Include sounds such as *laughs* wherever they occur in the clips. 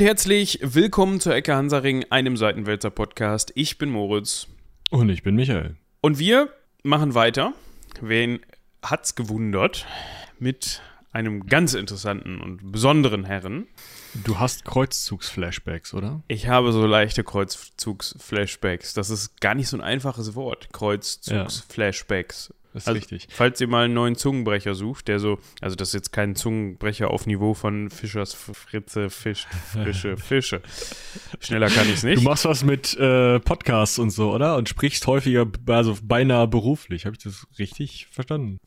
und herzlich willkommen zur Ecke Hansaring, einem Seitenwälzer Podcast. Ich bin Moritz. Und ich bin Michael. Und wir machen weiter. Wen hat's gewundert? Mit einem ganz interessanten und besonderen Herren. Du hast Kreuzzugs-Flashbacks, oder? Ich habe so leichte Kreuzzugs-Flashbacks. Das ist gar nicht so ein einfaches Wort. Kreuzzugs-Flashbacks. Das ist Also, richtig. Falls ihr mal einen neuen Zungenbrecher sucht, der so, also das ist jetzt kein Zungenbrecher auf Niveau von Fischers Fritze, Fisch, frische *laughs* Fische. Schneller kann ich es Du nicht. machst was mit äh, Podcasts und so, oder? Und sprichst häufiger, also beinahe beruflich. Habe ich das richtig verstanden?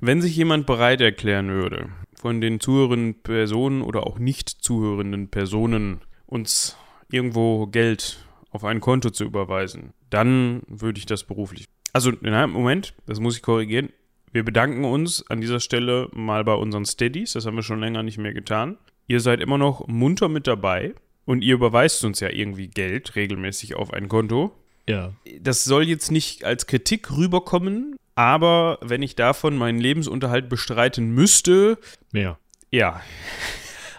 Wenn sich jemand bereit erklären würde, von den zuhörenden Personen oder auch nicht zuhörenden Personen uns irgendwo Geld auf ein Konto zu überweisen, dann würde ich das beruflich. Also, na, Moment, das muss ich korrigieren. Wir bedanken uns an dieser Stelle mal bei unseren Steadies. Das haben wir schon länger nicht mehr getan. Ihr seid immer noch munter mit dabei und ihr überweist uns ja irgendwie Geld regelmäßig auf ein Konto Ja. das soll jetzt nicht als Kritik rüberkommen, aber wenn ich davon meinen Lebensunterhalt bestreiten müsste, Mehr. ja.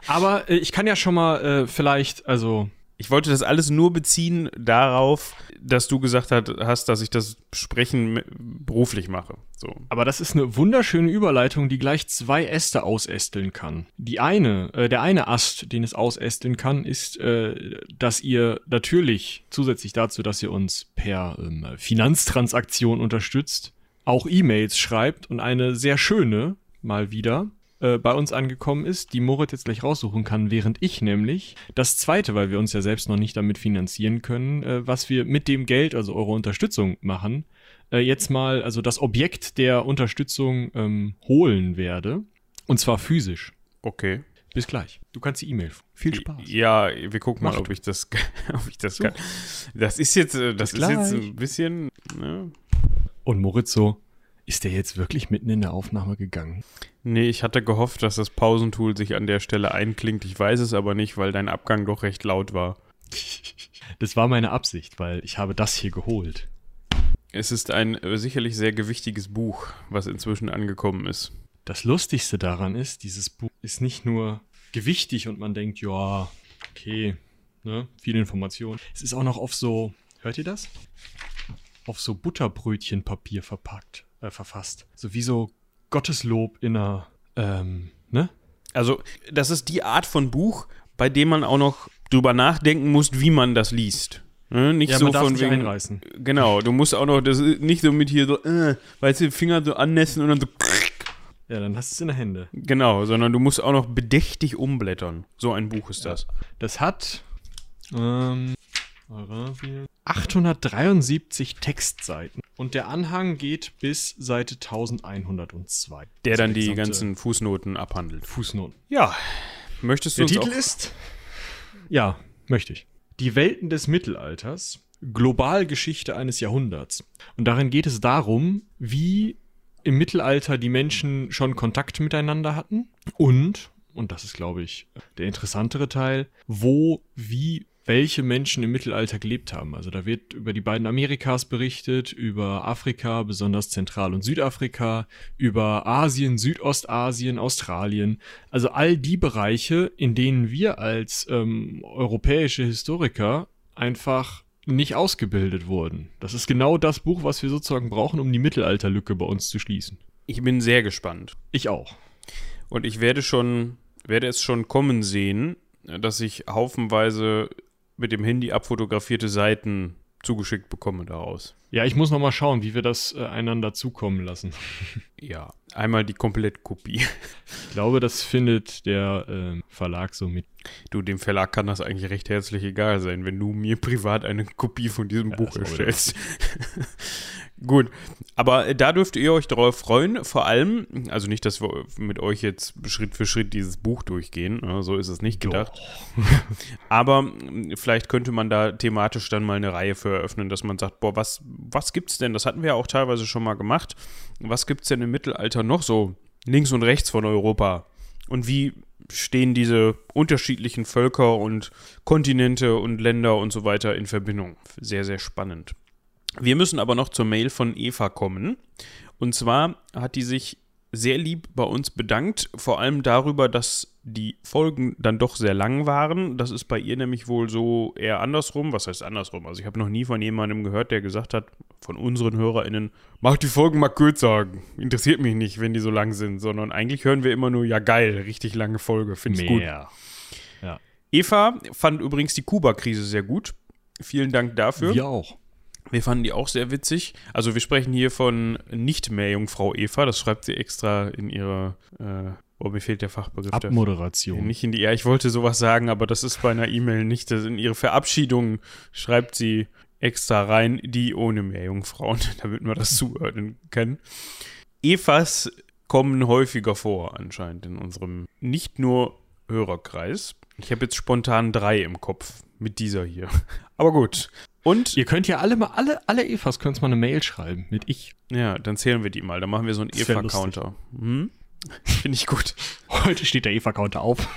Aber äh, ich kann ja schon mal äh, vielleicht, also Ich wollte das alles nur beziehen darauf, dass du gesagt hast, dass ich das Sprechen beruflich mache. So. Aber das ist eine wunderschöne Überleitung, die gleich zwei Äste ausästeln kann. Die eine, äh, der eine Ast, den es ausästeln kann, ist, äh, dass ihr natürlich zusätzlich dazu, dass ihr uns per ähm, Finanztransaktion unterstützt, auch E-Mails schreibt und eine sehr schöne mal wieder äh, bei uns angekommen ist, die Moritz jetzt gleich raussuchen kann, während ich nämlich das zweite, weil wir uns ja selbst noch nicht damit finanzieren können, äh, was wir mit dem Geld, also eure Unterstützung machen, äh, jetzt mal, also das Objekt der Unterstützung ähm, holen werde. Und zwar physisch. Okay. Bis gleich. Du kannst die E-Mail. Viel Spaß. Ja, wir gucken mal, Mach ob du. ich das, *laughs* ob ich das Such. kann. Das ist jetzt, äh, das Bis ist jetzt gleich. ein bisschen, ne? Und Moritz so, ist der jetzt wirklich mitten in der Aufnahme gegangen? Nee, ich hatte gehofft, dass das Pausentool sich an der Stelle einklingt. Ich weiß es aber nicht, weil dein Abgang doch recht laut war. *laughs* Das war meine Absicht, weil ich habe das hier geholt. Es ist ein äh, sicherlich sehr gewichtiges Buch, was inzwischen angekommen ist. Das Lustigste daran ist, dieses Buch ist nicht nur gewichtig und man denkt, ja, okay, ne, viel Information. Es ist auch noch auf so, hört ihr das? Auf so Butterbrötchenpapier verpackt, äh, verfasst. So wie so Gotteslob in einer, ähm, ne? Also, das ist die Art von Buch, bei dem man auch noch drüber nachdenken muss, wie man das liest. Ne? Nicht Ja, so von wegen. einreißen. Genau, du musst auch noch, das ist nicht so mit hier so, äh, weißt du, Finger so annässen und dann so, Ja, dann hast du es in der Hände. genau, sondern du musst auch noch bedächtig umblättern. So ein Buch ist das. Das hat ähm, Arabien, 873 Textseiten und der Anhang geht bis Seite 1102. Der Also dann die gesamte ganzen Fußnoten abhandelt. Fußnoten. Ja, möchtest du Der Titel ist Ja, möchte ich. Die Welten des Mittelalters. Globalgeschichte eines Jahrhunderts. Und darin geht es darum, wie im Mittelalter die Menschen schon Kontakt miteinander hatten und, und das ist, glaube ich, der interessantere Teil, wo, wie, welche Menschen im Mittelalter gelebt haben. Also da wird über die beiden Amerikas berichtet, über Afrika, besonders Zentral- und Südafrika, über Asien, Südostasien, Australien. Also all die Bereiche, in denen wir als ähm, europäische Historiker einfach nicht ausgebildet wurden. Das ist genau das Buch, was wir sozusagen brauchen, um die Mittelalterlücke bei uns zu schließen. Ich bin sehr gespannt. Ich auch. Und ich werde schon, werde es schon kommen sehen, dass ich haufenweise mit dem Handy abfotografierte Seiten zugeschickt bekomme daraus. Ja, ich muss noch mal schauen, wie wir das äh, einander zukommen lassen. *laughs* Ja, einmal die Komplettkopie. Ich glaube, das findet der ähm, Verlag so mit. Du, dem Verlag kann das eigentlich recht herzlich egal sein, wenn du mir privat eine Kopie von diesem Ja, Buch erstellst. *laughs* Gut, aber da dürft ihr euch darauf freuen. Vor allem, also nicht, dass wir mit euch jetzt Schritt für Schritt dieses Buch durchgehen, ne, so ist es nicht gedacht. *laughs* Aber mh, vielleicht könnte man da thematisch dann mal eine Reihe für eröffnen, dass man sagt, boah, was, was gibt's denn? Das hatten wir ja auch teilweise schon mal gemacht. Was gibt's denn im Mittelalter noch so links und rechts von Europa? Und wie stehen diese unterschiedlichen Völker und Kontinente und Länder und so weiter in Verbindung? Sehr, sehr spannend. Wir müssen aber noch zur Mail von Eva kommen. Und zwar hat die sich sehr lieb bei uns bedankt, vor allem darüber, dass die Folgen dann doch sehr lang waren. Das ist bei ihr nämlich wohl so eher andersrum. Was heißt andersrum? Also ich habe noch nie von jemandem gehört, der gesagt hat, von unseren HörerInnen, mach die Folgen mal kürzer. Interessiert mich nicht, wenn die so lang sind, sondern eigentlich hören wir immer nur, ja geil, richtig lange Folge, finde ich gut. Ja. Eva fand übrigens die Kuba-Krise sehr gut. Vielen Dank dafür. Wir auch. Wir fanden die auch sehr witzig. Also wir sprechen hier von nicht mehr Jungfrau Eva. Das schreibt sie extra in ihrer, äh, oh, mir fehlt der Fachbegriff. dafür. Abmoderation. Nicht in die, ja, ich wollte sowas sagen, aber das ist bei einer E-Mail nicht. Das in ihre Verabschiedung schreibt sie extra rein, die ohne Meerjungfrauen, *laughs* damit wir das zuordnen können. Evas kommen häufiger vor, anscheinend in unserem nicht nur Hörerkreis. Ich habe jetzt spontan drei im Kopf mit dieser hier. *laughs* Aber gut. Und Ihr könnt ja alle mal, alle, alle Evas könnt mal eine Mail schreiben mit ich. ja, dann zählen wir die mal. Dann machen wir so einen Eva-Counter. Hm? *laughs* Finde ich gut. Heute steht der Eva-Counter auf.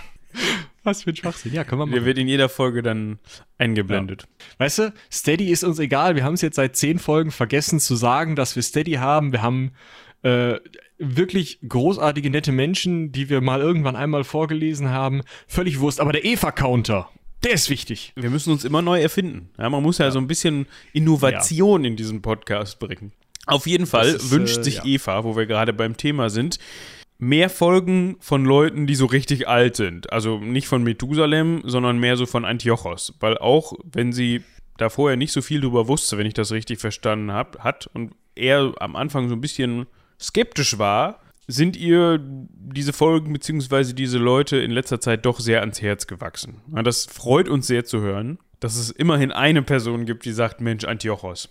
Was für ein Schwachsinn. Ja, können wir Der machen. wird in jeder Folge dann eingeblendet. Weißt du, Steady ist uns egal. Wir haben es jetzt seit zehn Folgen vergessen zu sagen, dass wir Steady haben. Wir haben äh, wirklich großartige, nette Menschen, die wir mal irgendwann einmal vorgelesen haben. Völlig Wurst. Aber der Eva-Counter, der ist wichtig. Wir müssen uns immer neu erfinden. Ja, man muss ja, so ein bisschen Innovation in diesen Podcast bringen. Auf jeden Fall ist, wünscht äh, sich ja. Eva, wo wir gerade beim Thema sind, mehr Folgen von Leuten, die so richtig alt sind. Also nicht von Methusalem, sondern mehr so von Antiochos. Weil auch, wenn sie da vorher nicht so viel drüber wusste, wenn ich das richtig verstanden habe, hat und er am Anfang so ein bisschen skeptisch war, sind ihr diese Folgen bzw. diese Leute in letzter Zeit doch sehr ans Herz gewachsen. Das freut uns sehr zu hören, dass es immerhin eine Person gibt, die sagt, Mensch, Antiochos,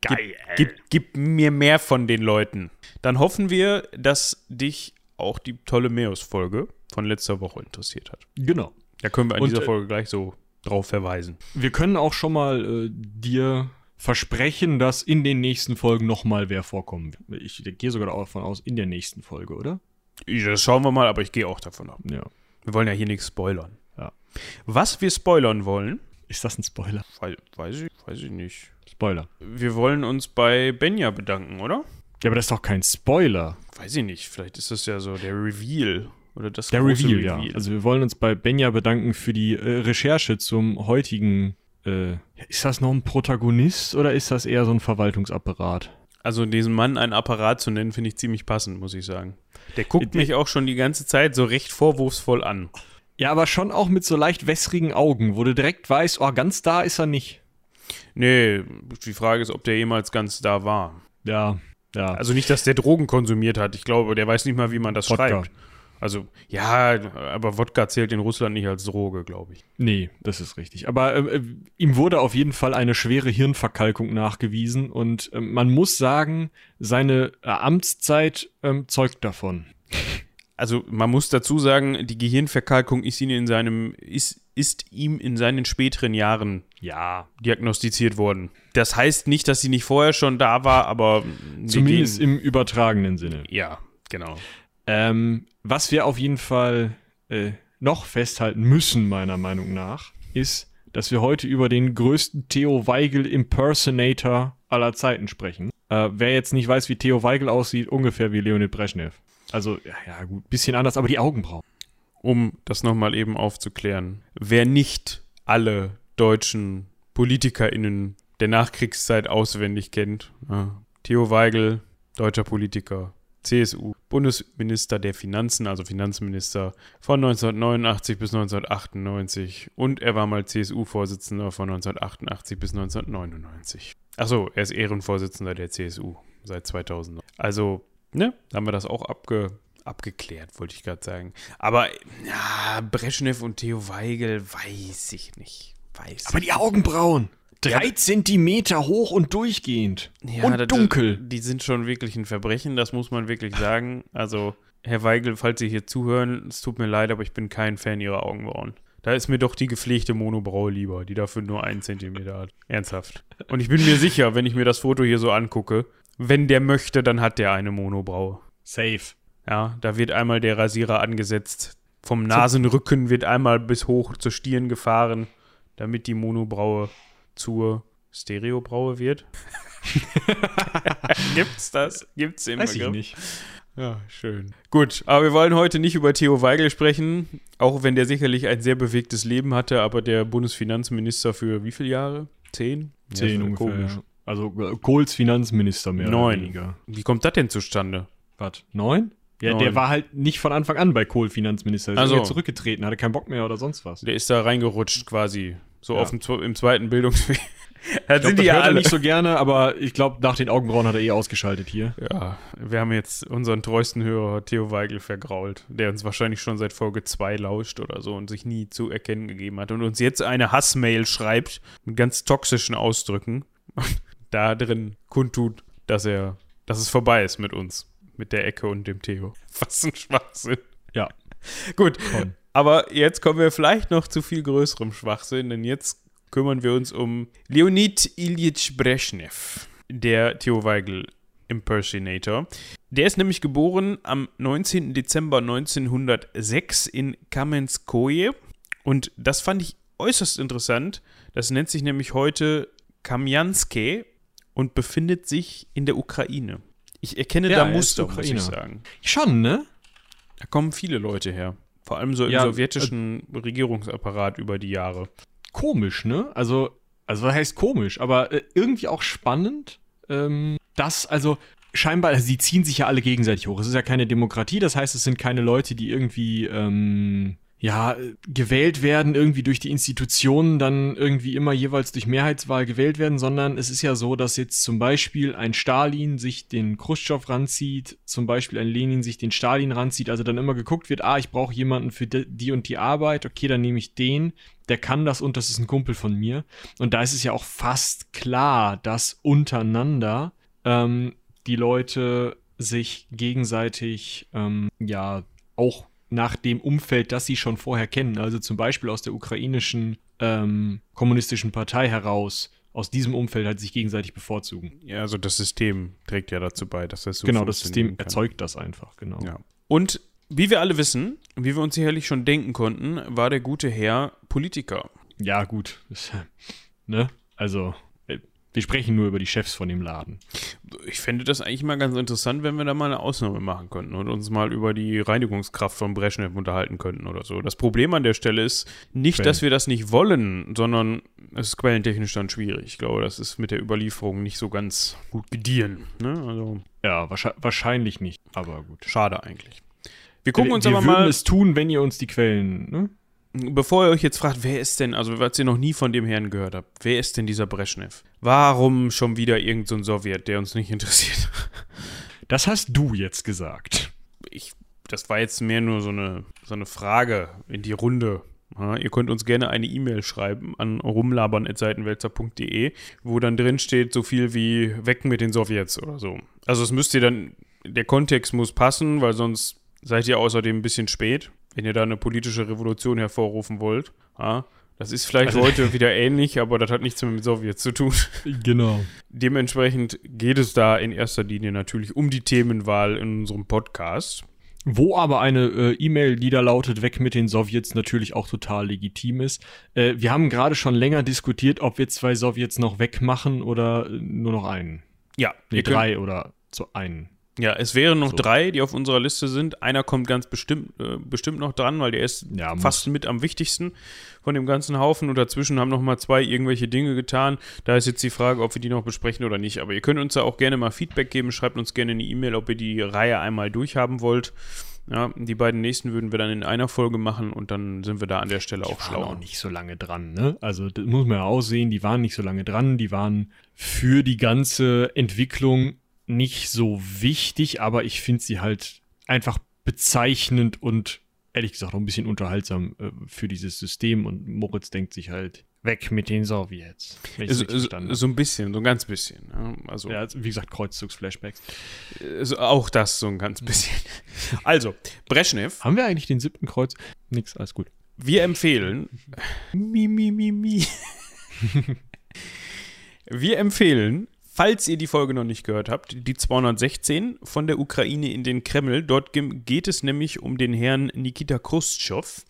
Geil. gib, gib mir mehr von den Leuten. Dann hoffen wir, dass dich auch die Ptolemäus-Folge von letzter Woche interessiert hat. Genau. Da können wir an Und, dieser äh, Folge gleich so drauf verweisen. Wir können auch schon mal äh, dir versprechen, dass in den nächsten Folgen noch mal wer vorkommen wird. Ich gehe sogar davon aus, in der nächsten Folge, oder? Das schauen wir mal, aber ich gehe auch davon ab. Ja. Wir wollen ja hier nichts spoilern. Ja. Was wir spoilern wollen, Ist das ein Spoiler? wei- weiß ich, weiß ich nicht. Spoiler. Wir wollen uns bei Benja bedanken, oder? Ja, aber das ist doch kein Spoiler. Weiß ich nicht. Vielleicht ist das ja so der Reveal. Oder das Der große Reveal, ja. Also wir wollen uns bei Benja bedanken für die äh, Recherche zum heutigen. Äh, ist das noch ein Protagonist oder ist das eher so ein Verwaltungsapparat? Also diesen Mann einen Apparat zu nennen, finde ich ziemlich passend, muss ich sagen. Der guckt Äh, mich auch schon die ganze Zeit so recht vorwurfsvoll an. Ja, aber schon auch mit so leicht wässrigen Augen, wo du direkt weißt, oh, ganz da ist er nicht. Nee, die Frage ist, ob der jemals ganz da war. Ja, ja. Also nicht, dass der Drogen konsumiert hat. Ich glaube, der weiß nicht mal, wie man das Wodka. schreibt. Also, ja, aber Wodka zählt in Russland nicht als Droge, glaube ich. Nee, das ist richtig. Aber äh, äh, ihm wurde auf jeden Fall eine schwere Hirnverkalkung nachgewiesen und äh, man muss sagen, seine äh, Amtszeit ähm, zeugt davon. Also, man muss dazu sagen, die Gehirnverkalkung ist, ihn in seinem, ist, ist ihm in seinen späteren Jahren Ja. diagnostiziert worden. Das heißt nicht, dass sie nicht vorher schon da war, aber Zumindest im übertragenen Sinne. Ja, genau. Ähm, was wir auf jeden Fall äh, noch festhalten müssen, meiner Meinung nach, ist, dass wir heute über den größten Theo Weigel Impersonator aller Zeiten sprechen. Äh, wer jetzt nicht weiß, wie Theo Weigel aussieht, ungefähr wie Leonid Brezhnev. Also, ja, ja gut, bisschen anders, aber die Augenbrauen. Um das nochmal eben aufzuklären. Wer nicht alle deutschen PolitikerInnen der Nachkriegszeit auswendig kennt, ja, Theo Weigel, deutscher Politiker, CSU, Bundesminister der Finanzen, also Finanzminister von 1989 bis 1998 und er war mal CSU-Vorsitzender von 1988 bis 1999. Achso, er ist Ehrenvorsitzender der CSU seit 2000. Also, ne, haben wir das auch abge, abgeklärt, wollte ich gerade sagen. Aber, ja, Brezhnev und Theo Weigel, weiß ich nicht. Weiß Aber die Augenbrauen! Drei Zentimeter hoch und durchgehend. Ja, und das- dunkel. Die sind schon wirklich ein Verbrechen, das muss man wirklich sagen. Also, Herr Weigel, falls Sie hier zuhören, es tut mir leid, aber ich bin kein Fan Ihrer Augenbrauen. Da ist mir doch die gepflegte Monobraue lieber, die dafür nur einen Zentimeter hat. Ernsthaft. Und ich bin mir sicher, wenn ich mir das Foto hier so angucke, wenn der möchte, dann hat der eine Monobraue. Safe. Ja, da wird einmal der Rasierer angesetzt. Vom Nasenrücken wird einmal bis hoch zur Stirn gefahren, damit die Monobraue zur Stereobraue wird. *laughs* Gibt's das? Gibt's im Weiß ich Begriff? nicht. Ja, schön. Gut, aber wir wollen heute nicht über Theo Weigel sprechen, auch wenn der sicherlich ein sehr bewegtes Leben hatte, aber der Bundesfinanzminister für wie viele Jahre? Zehn? Zehn ja, ungefähr. Komisch. Also äh, Kohls Finanzminister mehr Neun. oder weniger. Wie kommt das denn zustande? Was? Neun? Ja, Neun. der war halt nicht von Anfang an bei Kohl Finanzminister. Der Ach ist zurückgetreten, hatte keinen Bock mehr oder sonst was. Der ist da reingerutscht quasi. So Ja. auf dem, im zweiten Bildungsweg. *laughs* da Ich glaub, sind die ja alle. nicht so gerne, aber ich glaube, nach den Augenbrauen hat er eh ausgeschaltet hier. Ja, wir haben jetzt unseren treuesten Hörer Theo Weigel vergrault, der uns wahrscheinlich schon seit Folge 2 lauscht oder so und sich nie zu erkennen gegeben hat und uns jetzt eine Hassmail schreibt mit ganz toxischen Ausdrücken und *laughs* da drin kundtut, dass er, dass es vorbei ist mit uns, mit der Ecke und dem Theo. Was ein Schwachsinn. Ja. Gut, Komm. Aber jetzt kommen wir vielleicht noch zu viel größerem Schwachsinn, denn jetzt kümmern wir uns um Leonid Ilyich Brezhnev, der Theo Weigel Impersonator. Der ist nämlich geboren am 19. Dezember 1906 in Kamenskoje und das fand ich äußerst interessant. Das nennt sich nämlich heute Kamjanske und befindet sich in der Ukraine. Ich erkenne Ja, da er Muster, muss ich sagen. Schon, ne? Da kommen viele Leute her. Vor allem so im Ja, sowjetischen Regierungsapparat über die Jahre. Komisch, ne? Also, also was heißt komisch, aber äh, irgendwie auch spannend, ähm, dass, also scheinbar, also sie ziehen sich ja alle gegenseitig hoch. Es ist ja keine Demokratie, das heißt, es sind keine Leute, die irgendwie, ähm, ja, äh, gewählt werden, irgendwie durch die Institutionen, dann irgendwie immer jeweils durch Mehrheitswahl gewählt werden, sondern es ist ja so, dass jetzt zum Beispiel ein Stalin sich den Khrushchev ranzieht, zum Beispiel ein Lenin sich den Stalin ranzieht, also dann immer geguckt wird, ah, ich brauche jemanden für die, die und die Arbeit, okay, dann nehme ich den, der kann das und das ist ein Kumpel von mir. Und da ist es ja auch fast klar, dass untereinander ähm, die Leute sich gegenseitig ähm, ja auch nach dem Umfeld, das sie schon vorher kennen, also zum Beispiel aus der ukrainischen ähm, kommunistischen Partei heraus, aus diesem Umfeld halt sich gegenseitig bevorzugen. Ja, also das System trägt ja dazu bei, dass das so genau, das System kann. erzeugt das einfach, genau. Ja. Und wie wir alle wissen, wie wir uns sicherlich schon denken konnten, war der gute Herr Politiker. Ja, gut. *laughs* Ne? Also, wir sprechen nur über die Chefs von dem Laden. Ich fände das eigentlich mal ganz interessant, wenn wir da mal eine Ausnahme machen könnten und uns mal über die Reinigungskraft von Brezhnev unterhalten könnten oder so. Das Problem an der Stelle ist nicht, Quellen. dass wir das nicht wollen, sondern es ist quellentechnisch dann schwierig. Ich glaube, das ist mit der Überlieferung nicht so ganz gut gediehen. Ne? Also Ja, wahrscheinlich, nicht, aber gut. schade eigentlich. Wir gucken wir, uns wir aber würden mal, es tun, wenn ihr uns die Quellen, ne? Bevor ihr euch jetzt fragt, wer ist denn, also was ihr noch nie von dem Herrn gehört habt, wer ist denn dieser Brezhnev? Warum schon wieder irgendein so ein Sowjet, der uns nicht *laughs* interessiert? Das hast du jetzt gesagt. ich, das war jetzt mehr nur so eine, so eine Frage in die Runde. Ja, ihr könnt uns gerne eine E-Mail schreiben an rumlabern.seitenwälzer.de, wo dann drin steht so viel wie weg mit den Sowjets oder so. Also es müsst ihr dann, der Kontext muss passen, weil sonst seid ihr außerdem ein bisschen spät, wenn ihr da eine politische Revolution hervorrufen wollt. Ja, das ist vielleicht Also- heute wieder ähnlich, aber das hat nichts mehr mit Sowjets zu tun. Genau. Dementsprechend geht es da in erster Linie natürlich um die Themenwahl in unserem Podcast. Wo aber eine äh, E-Mail, die da lautet, weg mit den Sowjets, natürlich auch total legitim ist. Äh, wir haben gerade schon länger diskutiert, ob wir zwei Sowjets noch wegmachen oder nur noch einen. Ja, Nee, könnt- drei oder zu einen. Ja, es wären noch So. drei, die auf unserer Liste sind. Einer kommt ganz bestimmt, äh, bestimmt noch dran, weil der ist Ja, fast mit am wichtigsten von dem ganzen Haufen. Und dazwischen haben noch mal zwei irgendwelche Dinge getan. Da ist jetzt die Frage, ob wir die noch besprechen oder nicht. Aber ihr könnt uns da auch gerne mal Feedback geben. Schreibt uns gerne eine E-Mail, ob ihr die Reihe einmal durchhaben wollt. Ja, die beiden nächsten würden wir dann in einer Folge machen und dann sind wir da an der Stelle auch waren schlauer. auch nicht so lange dran, ne? Also das muss man ja aussehen, die waren nicht so lange dran, die waren für die ganze Entwicklung nicht so wichtig, aber ich finde sie halt einfach bezeichnend und ehrlich gesagt auch ein bisschen unterhaltsam äh, für dieses System und Moritz denkt sich halt weg mit den Sowjets. So, so, ein bisschen, so ein ganz bisschen. Ja, also ja, also, wie gesagt, Kreuzzugsflashbacks. also auch das so ein ganz bisschen. *laughs* Also, Brezhnev Haben wir eigentlich den siebten Kreuz? Nix, alles gut. Wir empfehlen. Mi, mi, mi, mi. Wir empfehlen, falls ihr die Folge noch nicht gehört habt, die 216 von der Ukraine in den Kreml. Dort ge- geht es nämlich um den Herrn Nikita Khrushchev,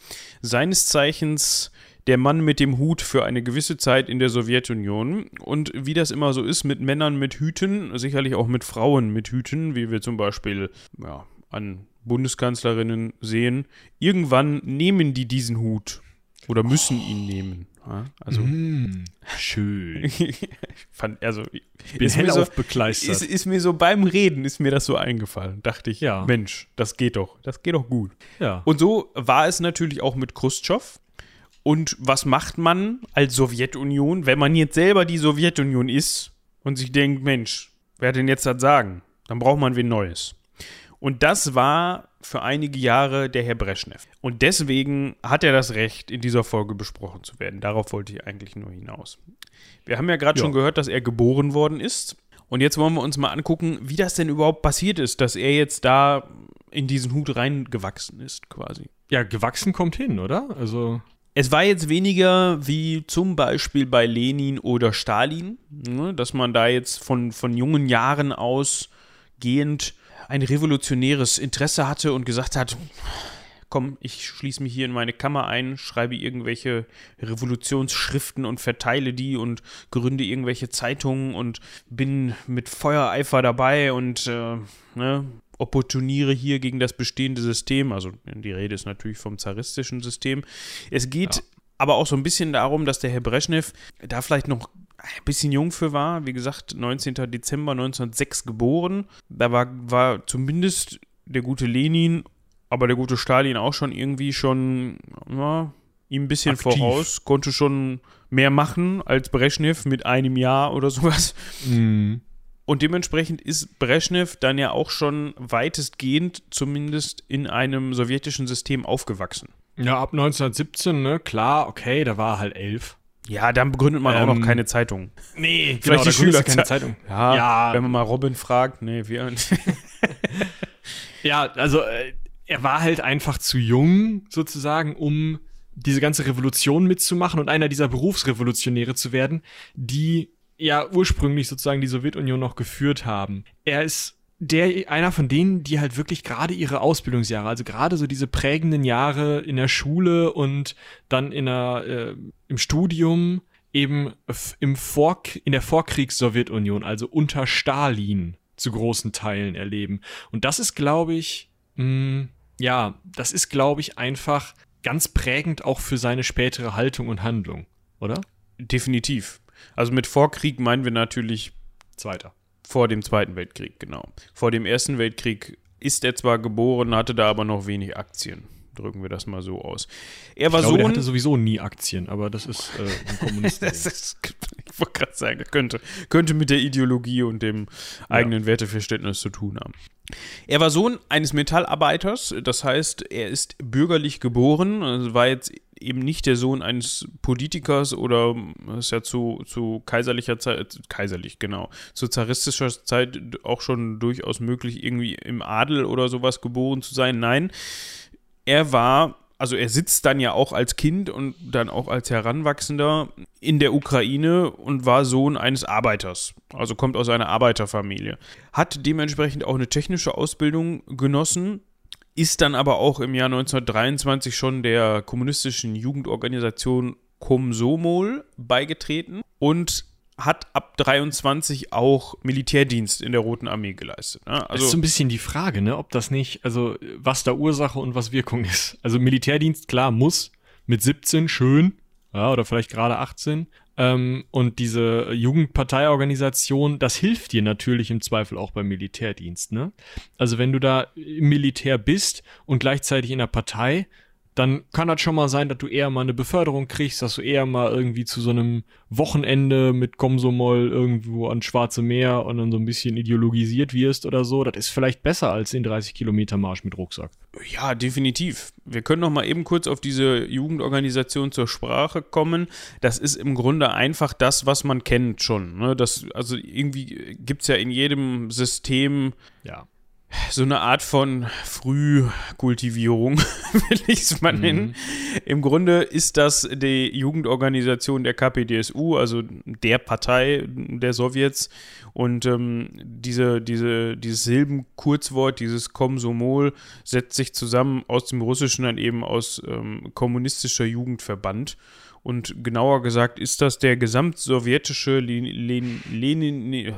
seines Zeichens der Mann mit dem Hut für eine gewisse Zeit in der Sowjetunion. Und wie das immer so ist mit Männern mit Hüten, sicherlich auch mit Frauen mit Hüten, wie wir zum Beispiel ja, an Bundeskanzlerinnen sehen, irgendwann nehmen die diesen Hut oder müssen ihn nehmen. Ja, also Mm, schön. *laughs* fand, also Bin ist mir, so, hellauf bekleistert. ist, ist mir so beim Reden ist mir das so eingefallen. Dachte ich, Ja. Mensch, das geht doch, das geht doch gut. ja. Und so war es natürlich auch mit Khrushchev. Und was macht man als Sowjetunion, wenn man jetzt selber die Sowjetunion ist und sich denkt, Mensch, wer hat denn jetzt das Sagen? Dann braucht man wen Neues. Und das war für einige Jahre der Herr Brezhnev. Und deswegen hat er das Recht, in dieser Folge besprochen zu werden. Darauf wollte ich eigentlich nur hinaus. Wir haben ja gerade Ja. schon gehört, dass er geboren worden ist. Und jetzt wollen wir uns mal angucken, wie das denn überhaupt passiert ist, dass er jetzt da in diesen Hut reingewachsen ist, quasi. ja, gewachsen kommt hin, oder? Also, Es war jetzt weniger wie zum Beispiel bei Lenin oder Stalin, ne, dass man da jetzt von, von jungen Jahren ausgehend ein revolutionäres Interesse hatte und gesagt hat, komm, ich schließe mich hier in meine Kammer ein, schreibe irgendwelche Revolutionsschriften und verteile die und gründe irgendwelche Zeitungen und bin mit Feuereifer dabei und äh, ne, opportuniere hier gegen das bestehende System. Also die Rede ist natürlich vom zaristischen System. Es geht Ja. aber auch so ein bisschen darum, dass der Herr Brezhnev da vielleicht noch ein bisschen jung für war. Wie gesagt, 19. Dezember 1906 geboren. Da war, war zumindest der gute Lenin, aber der gute Stalin auch schon irgendwie schon ja, ihm ein bisschen Aktiv. voraus, konnte schon mehr machen als Brezhnev mit einem Jahr oder sowas. mm, Und dementsprechend ist Brezhnev dann ja auch schon weitestgehend zumindest in einem sowjetischen System aufgewachsen. ja, ab 1917, ne, klar, okay, da war er halt elf. Ja, dann begründet man auch Ähm, noch keine Zeitung. Nee, Vielleicht die da gründest du keine Zeitung. Ja, Ja. wenn man mal Robin fragt, nee, wir. *laughs* Ja, also äh, er war halt einfach zu jung, sozusagen, um diese ganze Revolution mitzumachen und einer dieser Berufsrevolutionäre zu werden, die ja ursprünglich sozusagen die Sowjetunion noch geführt haben. Er ist der einer von denen, die halt wirklich gerade ihre Ausbildungsjahre, also gerade so diese prägenden Jahre in der Schule und dann in der, äh, im Studium eben im Vor in der Vorkriegs-Sowjetunion, also unter Stalin zu großen Teilen erleben. Und das ist, glaube ich, mh, ja, das ist, glaube ich, einfach ganz prägend auch für seine spätere Haltung und Handlung, oder? Definitiv. Also mit Vorkrieg meinen wir natürlich Zweiter. Vor dem Zweiten Weltkrieg, genau. Vor dem Ersten Weltkrieg ist er zwar geboren, hatte da aber noch wenig Aktien. Drücken wir das mal so aus. Er war Ich glaube, Sohn. hatte sowieso nie Aktien, aber das ist äh, ein *laughs* Kommunist. Das ist, ich wollte gerade sagen, das könnte, könnte mit der Ideologie und dem eigenen Werteverständnis zu tun haben. Er war Sohn eines Metallarbeiters, das heißt, er ist bürgerlich geboren, also war jetzt eben nicht der Sohn eines Politikers oder ist ja zu, zu kaiserlicher Zeit, kaiserlich, genau, zu zaristischer Zeit auch schon durchaus möglich, irgendwie im Adel oder sowas geboren zu sein. Nein, er war, also er sitzt dann ja auch als Kind und dann auch als Heranwachsender in der Ukraine und war Sohn eines Arbeiters, also kommt aus einer Arbeiterfamilie. Hat dementsprechend auch eine technische Ausbildung genossen, ist dann aber auch im Jahr 1923 schon der kommunistischen Jugendorganisation Komsomol beigetreten und hat ab 23 auch Militärdienst in der Roten Armee geleistet. ne? das ist Also so ein bisschen die Frage, ne, ob das nicht, also was da Ursache und was Wirkung ist. Also Militärdienst, klar, muss mit 17 schön, ja, oder vielleicht gerade 18. Ähm, und diese Jugendparteiorganisation, das hilft dir natürlich im Zweifel auch beim Militärdienst, ne? Also wenn du da im Militär bist und gleichzeitig in der Partei, dann kann das schon mal sein, dass du eher mal eine Beförderung kriegst, dass du eher mal irgendwie zu so einem Wochenende mit Komsomol irgendwo ans Schwarze Meer und dann so ein bisschen ideologisiert wirst oder so. Das ist vielleicht besser als den 30 Kilometer Marsch mit Rucksack. Ja, definitiv. Wir können noch mal eben kurz auf diese Jugendorganisation zur Sprache kommen. Das ist im Grunde einfach das, was man kennt schon. Ne? Das, also irgendwie gibt es ja in jedem System Ja. So eine Art von Frühkultivierung, *laughs* will ich es mal nennen. Im Grunde ist das die Jugendorganisation der KPDSU, also der Partei der Sowjets. Und ähm, diese, diese, dieses Silbenkurzwort, dieses Komsomol, setzt sich zusammen aus dem Russischen dann eben aus ähm, kommunistischer Jugendverband. Und genauer gesagt ist das der gesamtsowjetische Lenin, Lenin, Lenin,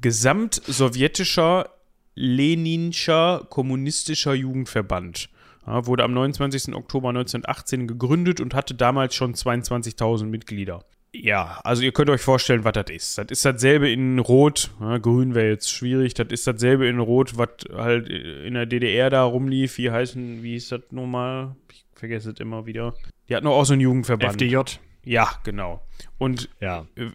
gesamtsowjetischer Leninscher Kommunistischer Jugendverband. Ja, wurde am 29. Oktober 1918 gegründet und hatte damals schon 22.000 Mitglieder. Ja, also ihr könnt euch vorstellen, was das ist. Das ist dasselbe in Rot. Ja, grün wäre jetzt schwierig. Das ist dasselbe in Rot, was halt in der DDR da rumlief. Wie heißen, wie ist das nochmal? Ich vergesse es immer wieder. Die hatten auch so einen Jugendverband. FDJ. Ja, genau. Und Ja. äh,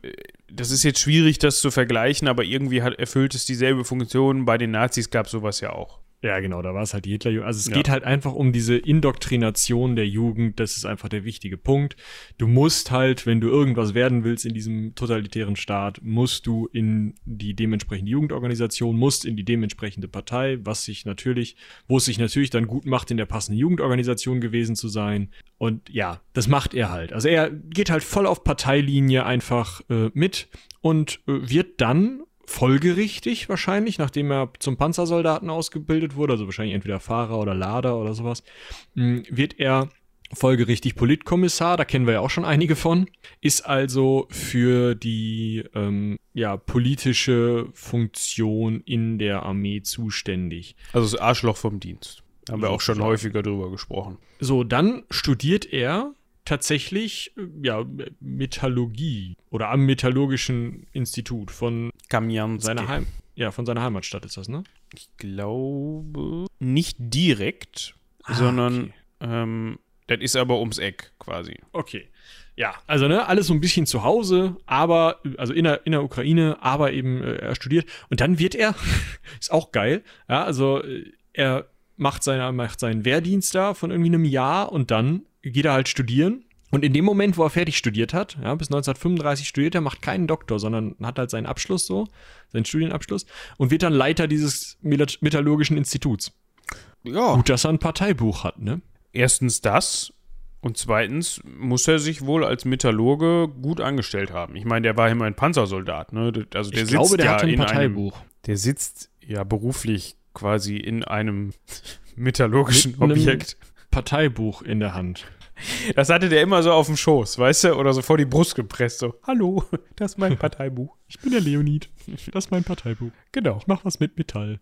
das ist jetzt schwierig, das zu vergleichen, aber irgendwie hat, erfüllt es dieselbe Funktion. Bei den Nazis gab es sowas ja auch. Ja, genau, da war es halt die Hitlerjugend. Also es Ja. geht halt einfach um diese Indoktrination der Jugend, das ist einfach der wichtige Punkt. Du musst halt, wenn du irgendwas werden willst in diesem totalitären Staat, musst du in die dementsprechende Jugendorganisation, musst in die dementsprechende Partei, was sich natürlich, wo es sich natürlich dann gut macht, in der passenden Jugendorganisation gewesen zu sein. Und ja, das macht er halt. Also er geht halt voll auf Parteilinie einfach äh, mit und äh, wird dann folgerichtig wahrscheinlich, nachdem er zum Panzersoldaten ausgebildet wurde, also wahrscheinlich entweder Fahrer oder Lader oder sowas, mh, wird er folgerichtig Politkommissar, da kennen wir ja auch schon einige von, ist also für die ähm, ja, politische Funktion in der Armee zuständig. Also das Arschloch vom Dienst. Haben wir auch schon häufiger drüber gesprochen. So, dann studiert er tatsächlich äh, ja, Metallurgie oder am Metallurgischen Institut von seiner Heim ja, von seiner Heimatstadt ist das, ne? Ich glaube nicht direkt, Ah, sondern okay. ähm, das ist aber ums Eck quasi. Okay. Ja, also ne, alles so ein bisschen zu Hause, aber, also in der, in der Ukraine, aber eben äh, er studiert. Und dann wird er, *laughs* ist auch geil, ja, also äh, er macht, seine, macht seinen Wehrdienst da von irgendwie einem Jahr und dann geht er halt studieren. Und in dem Moment, wo er fertig studiert hat, ja, bis 1935 studiert er, macht keinen Doktor, sondern hat halt seinen Abschluss so, seinen Studienabschluss und wird dann Leiter dieses Meta- metallurgischen Instituts. Ja. Gut, dass er ein Parteibuch hat, ne? Erstens das und zweitens muss er sich wohl als Metallurge gut angestellt haben. Ich meine, der war immerhin Panzersoldat, ne? Also der ich sitzt glaube, der ja hatte ein in einem, Parteibuch. der sitzt ja beruflich quasi in einem *laughs* metallurgischen Mit einem- Objekt. Parteibuch in der Hand. Das hatte der immer so auf dem Schoß, weißt du? Oder so vor die Brust gepresst, so, hallo, das ist mein *laughs* Parteibuch. Ich bin der Leonid. Das ist mein Parteibuch. Genau. Ich mach was mit Metall.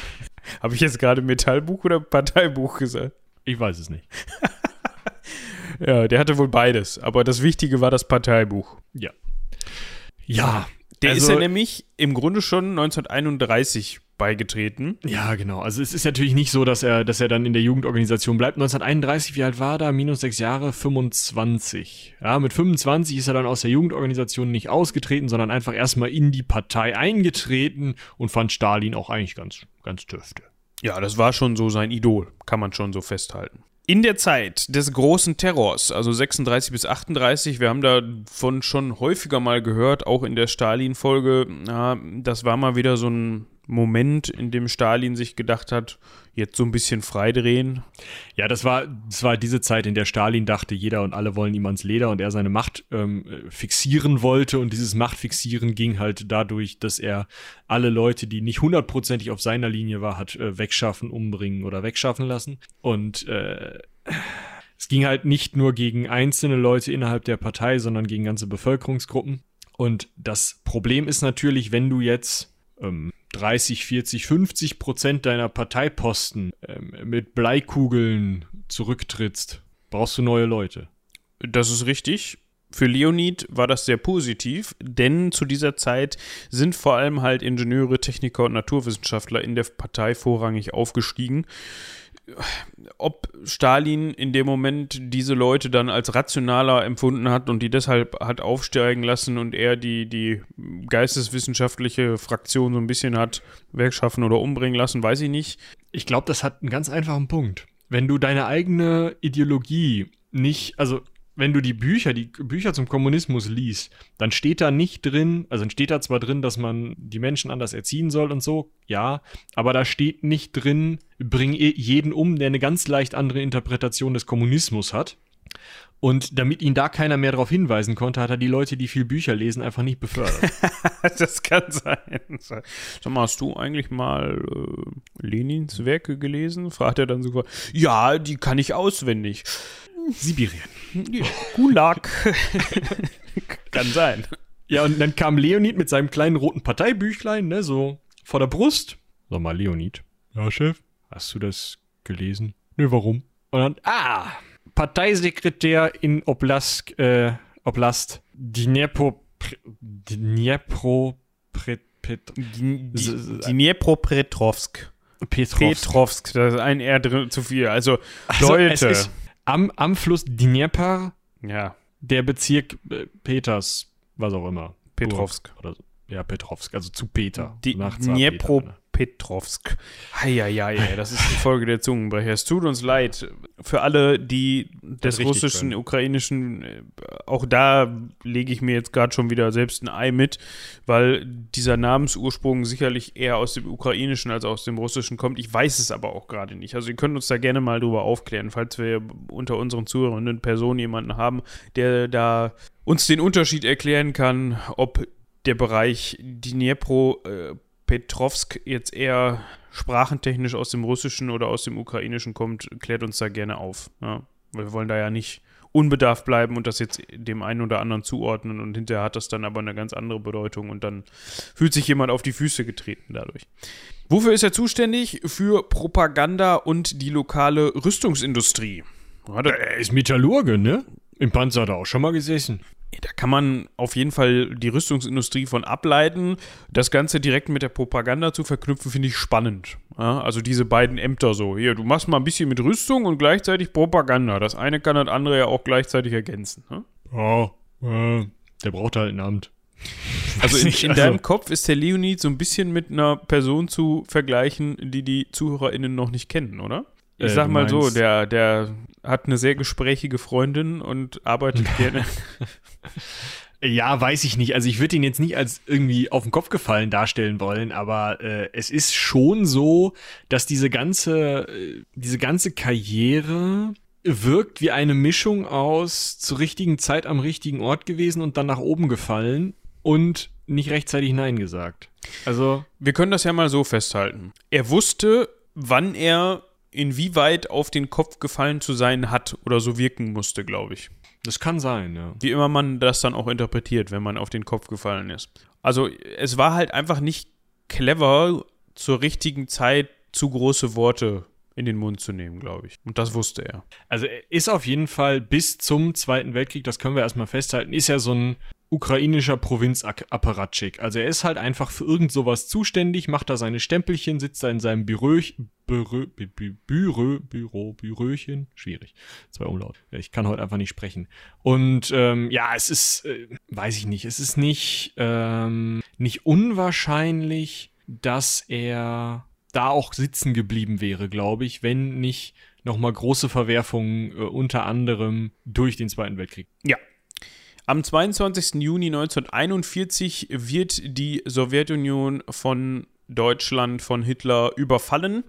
*laughs* Habe ich jetzt gerade Metallbuch oder Parteibuch gesagt? Ich weiß es nicht. *laughs* Ja, der hatte wohl beides. Aber das Wichtige war das Parteibuch. Ja. Ja. Der also, ist ja nämlich im Grunde schon 1931 beigetreten. Ja, genau. Also es ist natürlich nicht so, dass er, dass er dann in der Jugendorganisation bleibt. 1931, wie alt war er da? Minus sechs Jahre, 25. Ja, mit 25 ist er dann aus der Jugendorganisation nicht ausgetreten, sondern einfach erstmal in die Partei eingetreten und fand Stalin auch eigentlich ganz, ganz dürfte. Ja, das war schon so sein Idol, kann man schon so festhalten. In der Zeit des großen Terrors, also 36 bis 38, wir haben davon schon häufiger mal gehört, auch in der Stalin-Folge, das war mal wieder so ein Moment, in dem Stalin sich gedacht hat, jetzt so ein bisschen freidrehen. Ja, das war, das war diese Zeit, in der Stalin dachte, jeder und alle wollen ihm ans Leder und er seine Macht ähm, äh, fixieren wollte. Und dieses Machtfixieren ging halt dadurch, dass er alle Leute, die nicht hundertprozentig auf seiner Linie war, hat äh, wegschaffen, umbringen oder wegschaffen lassen. Und äh, es ging halt nicht nur gegen einzelne Leute innerhalb der Partei, sondern gegen ganze Bevölkerungsgruppen. Und das Problem ist natürlich, wenn du jetzt ähm, 30, 40, 50 Prozent deiner Parteiposten ähm, mit Bleikugeln zurücktrittst, brauchst du neue Leute. Das ist richtig. Für Leonid war das sehr positiv, denn zu dieser Zeit sind vor allem halt Ingenieure, Techniker und Naturwissenschaftler in der Partei vorrangig aufgestiegen. Ob Stalin in dem Moment diese Leute dann als rationaler empfunden hat und die deshalb hat aufsteigen lassen und er die, die geisteswissenschaftliche Fraktion so ein bisschen hat wegschaffen oder umbringen lassen, weiß ich nicht. Ich glaube, das hat einen ganz einfachen Punkt. Wenn du deine eigene Ideologie nicht, also wenn du die Bücher, die Bücher zum Kommunismus liest, dann steht da nicht drin, also dann steht da zwar drin, dass man die Menschen anders erziehen soll und so, ja, aber da steht nicht drin, bring jeden um, der eine ganz leicht andere Interpretation des Kommunismus hat. Und damit ihn da keiner mehr darauf hinweisen konnte, hat er die Leute, die viel Bücher lesen, einfach nicht befördert. *laughs* das kann sein. Sag mal, hast du eigentlich mal äh, Lenins Werke gelesen? Fragt er dann sogar. Ja, die kann ich auswendig. Sibirien. Ja, Gulag. *laughs* kann sein. Ja, und dann kam Leonid mit seinem kleinen roten Parteibüchlein, ne, so vor der Brust. Sag mal, Leonid. Ja, Chef? Hast du das gelesen? Nö, warum? Und dann, ah, Parteisekretär in Oblast, äh, Oblast Dnepro, Dnepro, Dnepropetrovsk. Petrovsk. Petrovsk, das ist ein R drin zu viel. Also, also Leute. Am, am Fluss Dnieper, ja. der Bezirk äh, Peters, was auch immer. Petrovsk. Oder so. Ja, Petrovsk, also zu Peter. Die Dniepro Petrovsk. Heieiei, das ist die Folge der Zungenbrecher. Es tut uns leid für alle, die des russischen, können. ukrainischen, äh, auch da lege ich mir jetzt gerade schon wieder selbst ein Ei mit, weil dieser Namensursprung sicherlich eher aus dem ukrainischen als aus dem russischen kommt. Ich weiß es aber auch gerade nicht. Also ihr könnt uns da gerne mal drüber aufklären, falls wir unter unseren zuhörenden Personen jemanden haben, der da uns den Unterschied erklären kann, ob der Bereich Dnipro äh, Petrovsk jetzt eher sprachentechnisch aus dem Russischen oder aus dem Ukrainischen kommt, klärt uns da gerne auf. Ja? wir wollen da ja nicht unbedarft bleiben und das jetzt dem einen oder anderen zuordnen und hinterher hat das dann aber eine ganz andere Bedeutung und dann fühlt sich jemand auf die Füße getreten dadurch. Wofür ist er zuständig? Für Propaganda und die lokale Rüstungsindustrie. er ist Metallurge, ne? Im Panzer hat er auch schon mal gesessen da kann man auf jeden Fall die Rüstungsindustrie von ableiten. Das Ganze direkt mit der Propaganda zu verknüpfen, finde ich spannend. Ja, also diese beiden Ämter so. Hier, du machst mal ein bisschen mit Rüstung und gleichzeitig Propaganda. Das eine kann das andere ja auch gleichzeitig ergänzen. Ne? Ja, äh, der braucht halt ein Amt. Also in, *laughs* in deinem also. Kopf ist der Leonid so ein bisschen mit einer Person zu vergleichen, die die ZuhörerInnen noch nicht kennen, oder? Ich äh, sag mal so, der, der hat eine sehr gesprächige Freundin und arbeitet *laughs* gerne. Ja, weiß ich nicht. Also ich würde ihn jetzt nicht als irgendwie auf den Kopf gefallen darstellen wollen, aber äh, es ist schon so, dass diese ganze, äh, diese ganze Karriere wirkt wie eine Mischung aus zur richtigen Zeit am richtigen Ort gewesen und dann nach oben gefallen und nicht rechtzeitig Nein gesagt. Also. Wir können das ja mal so festhalten. Er wusste, wann er inwieweit auf den Kopf gefallen zu sein hat oder so wirken musste, glaube ich. Das kann sein, ja. Wie immer man das dann auch interpretiert, wenn man auf den Kopf gefallen ist. Also es war halt einfach nicht clever, zur richtigen Zeit zu große Worte in den Mund zu nehmen, glaube ich. Und das wusste er. Also er ist auf jeden Fall bis zum Zweiten Weltkrieg, das können wir erstmal festhalten, ist ja so ein ukrainischer Provinzapparatschik. Also er ist halt einfach für irgend sowas zuständig, macht da seine Stempelchen, sitzt da in seinem Büro, Büro, Büro, Büro, Büröchen, schwierig, zwei Umlaut. Ich kann heute einfach nicht sprechen. Und ähm, ja, es ist, äh, weiß ich nicht, es ist nicht, ähm, nicht unwahrscheinlich, dass er da auch sitzen geblieben wäre, glaube ich, wenn nicht nochmal große Verwerfungen äh, unter anderem durch den Zweiten Weltkrieg. Ja, am 22. Juni 1941 wird die Sowjetunion von Deutschland, von Hitler überfallen.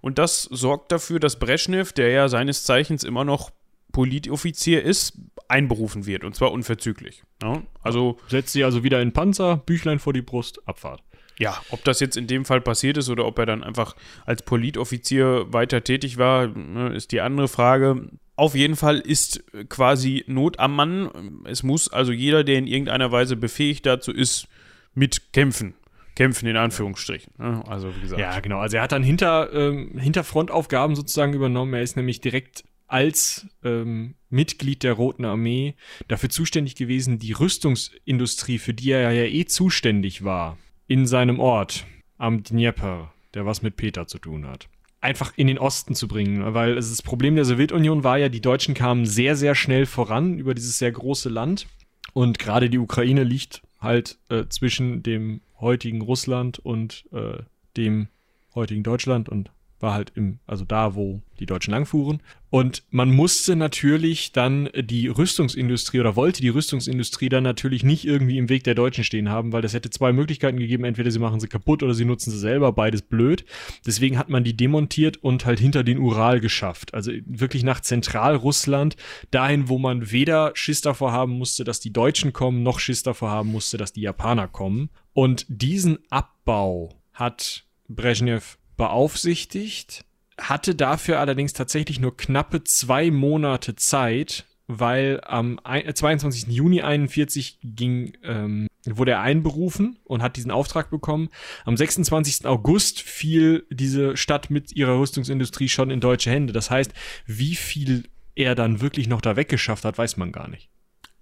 Und das sorgt dafür, dass Brezhnev, der ja seines Zeichens immer noch Politoffizier ist, einberufen wird. Und zwar unverzüglich. Ja, also Setzt sie also wieder in Panzer, Büchlein vor die Brust, Abfahrt. Ja, ob das jetzt in dem Fall passiert ist oder ob er dann einfach als Politoffizier weiter tätig war, ne, ist die andere Frage. Auf jeden Fall ist quasi Not am Mann. Es muss also jeder, der in irgendeiner Weise befähigt dazu ist, mitkämpfen. Kämpfen in Anführungsstrichen. Ne? Also wie gesagt. Ja, genau. Also er hat dann hinter, ähm, Hinterfrontaufgaben sozusagen übernommen. Er ist nämlich direkt als ähm, Mitglied der Roten Armee dafür zuständig gewesen, die Rüstungsindustrie, für die er ja eh zuständig war, in seinem Ort am Dnieper, der was mit Peter zu tun hat einfach in den Osten zu bringen. Weil das Problem der Sowjetunion war ja, die Deutschen kamen sehr, sehr schnell voran über dieses sehr große Land. Und gerade die Ukraine liegt halt äh, zwischen dem heutigen Russland und äh, dem heutigen Deutschland und war halt im, also da, wo die Deutschen langfuhren. Und man musste natürlich dann die Rüstungsindustrie oder wollte die Rüstungsindustrie dann natürlich nicht irgendwie im Weg der Deutschen stehen haben, weil das hätte zwei Möglichkeiten gegeben. Entweder sie machen sie kaputt oder sie nutzen sie selber, beides blöd. Deswegen hat man die demontiert und halt hinter den Ural geschafft. Also wirklich nach Zentralrussland, dahin, wo man weder Schiss davor haben musste, dass die Deutschen kommen, noch Schiss davor haben musste, dass die Japaner kommen. Und diesen Abbau hat Brezhnev beaufsichtigt, hatte dafür allerdings tatsächlich nur knappe zwei Monate Zeit, weil am 22. Juni 41 ging, ähm, wurde er einberufen und hat diesen Auftrag bekommen. Am 26. August fiel diese Stadt mit ihrer Rüstungsindustrie schon in deutsche Hände. Das heißt, wie viel er dann wirklich noch da weggeschafft hat, weiß man gar nicht.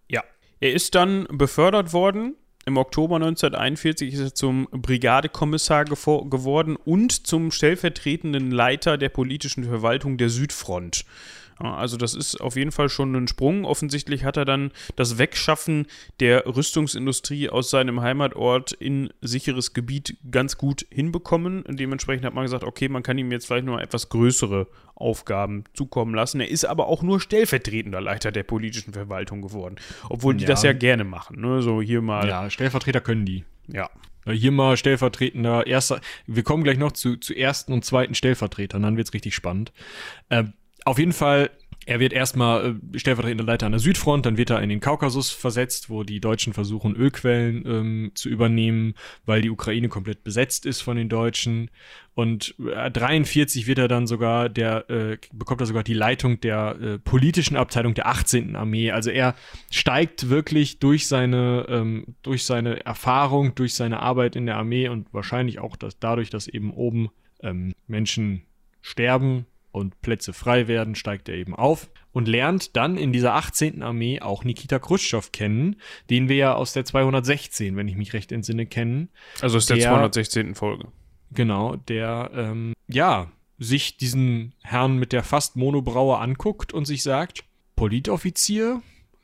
Ja. Er ist dann befördert worden. Im Oktober 1941 ist er zum Brigadekommissar geworden und zum stellvertretenden Leiter der politischen Verwaltung der Südfront. Also das ist auf jeden Fall schon ein Sprung. Offensichtlich hat er dann das Wegschaffen der Rüstungsindustrie aus seinem Heimatort in sicheres Gebiet ganz gut hinbekommen. Dementsprechend hat man gesagt, okay, man kann ihm jetzt vielleicht nur etwas größere Aufgaben zukommen lassen. Er ist aber auch nur stellvertretender Leiter der politischen Verwaltung geworden, obwohl die ja. das ja gerne machen. Ne? So hier mal. Ja, Stellvertreter können die. Ja. Hier mal stellvertretender erster. Wir kommen gleich noch zu, zu ersten und zweiten Stellvertretern, dann wird es richtig spannend. Äh, auf jeden Fall, er wird erstmal äh, stellvertretender Leiter an der Südfront, dann wird er in den Kaukasus versetzt, wo die Deutschen versuchen, Ölquellen ähm, zu übernehmen, weil die Ukraine komplett besetzt ist von den Deutschen. Und äh, 43 wird er dann sogar, der äh, bekommt er sogar die Leitung der äh, politischen Abteilung der 18. Armee. Also er steigt wirklich durch seine, ähm, durch seine Erfahrung, durch seine Arbeit in der Armee und wahrscheinlich auch dass dadurch, dass eben oben ähm, Menschen sterben, und Plätze frei werden, steigt er eben auf und lernt dann in dieser 18. Armee auch Nikita Khrushchev kennen, den wir ja aus der 216, wenn ich mich recht entsinne, kennen. Also aus der, der 216. Folge. Genau, der, ähm, ja, sich diesen Herrn mit der fast Monobraue anguckt und sich sagt, Politoffizier,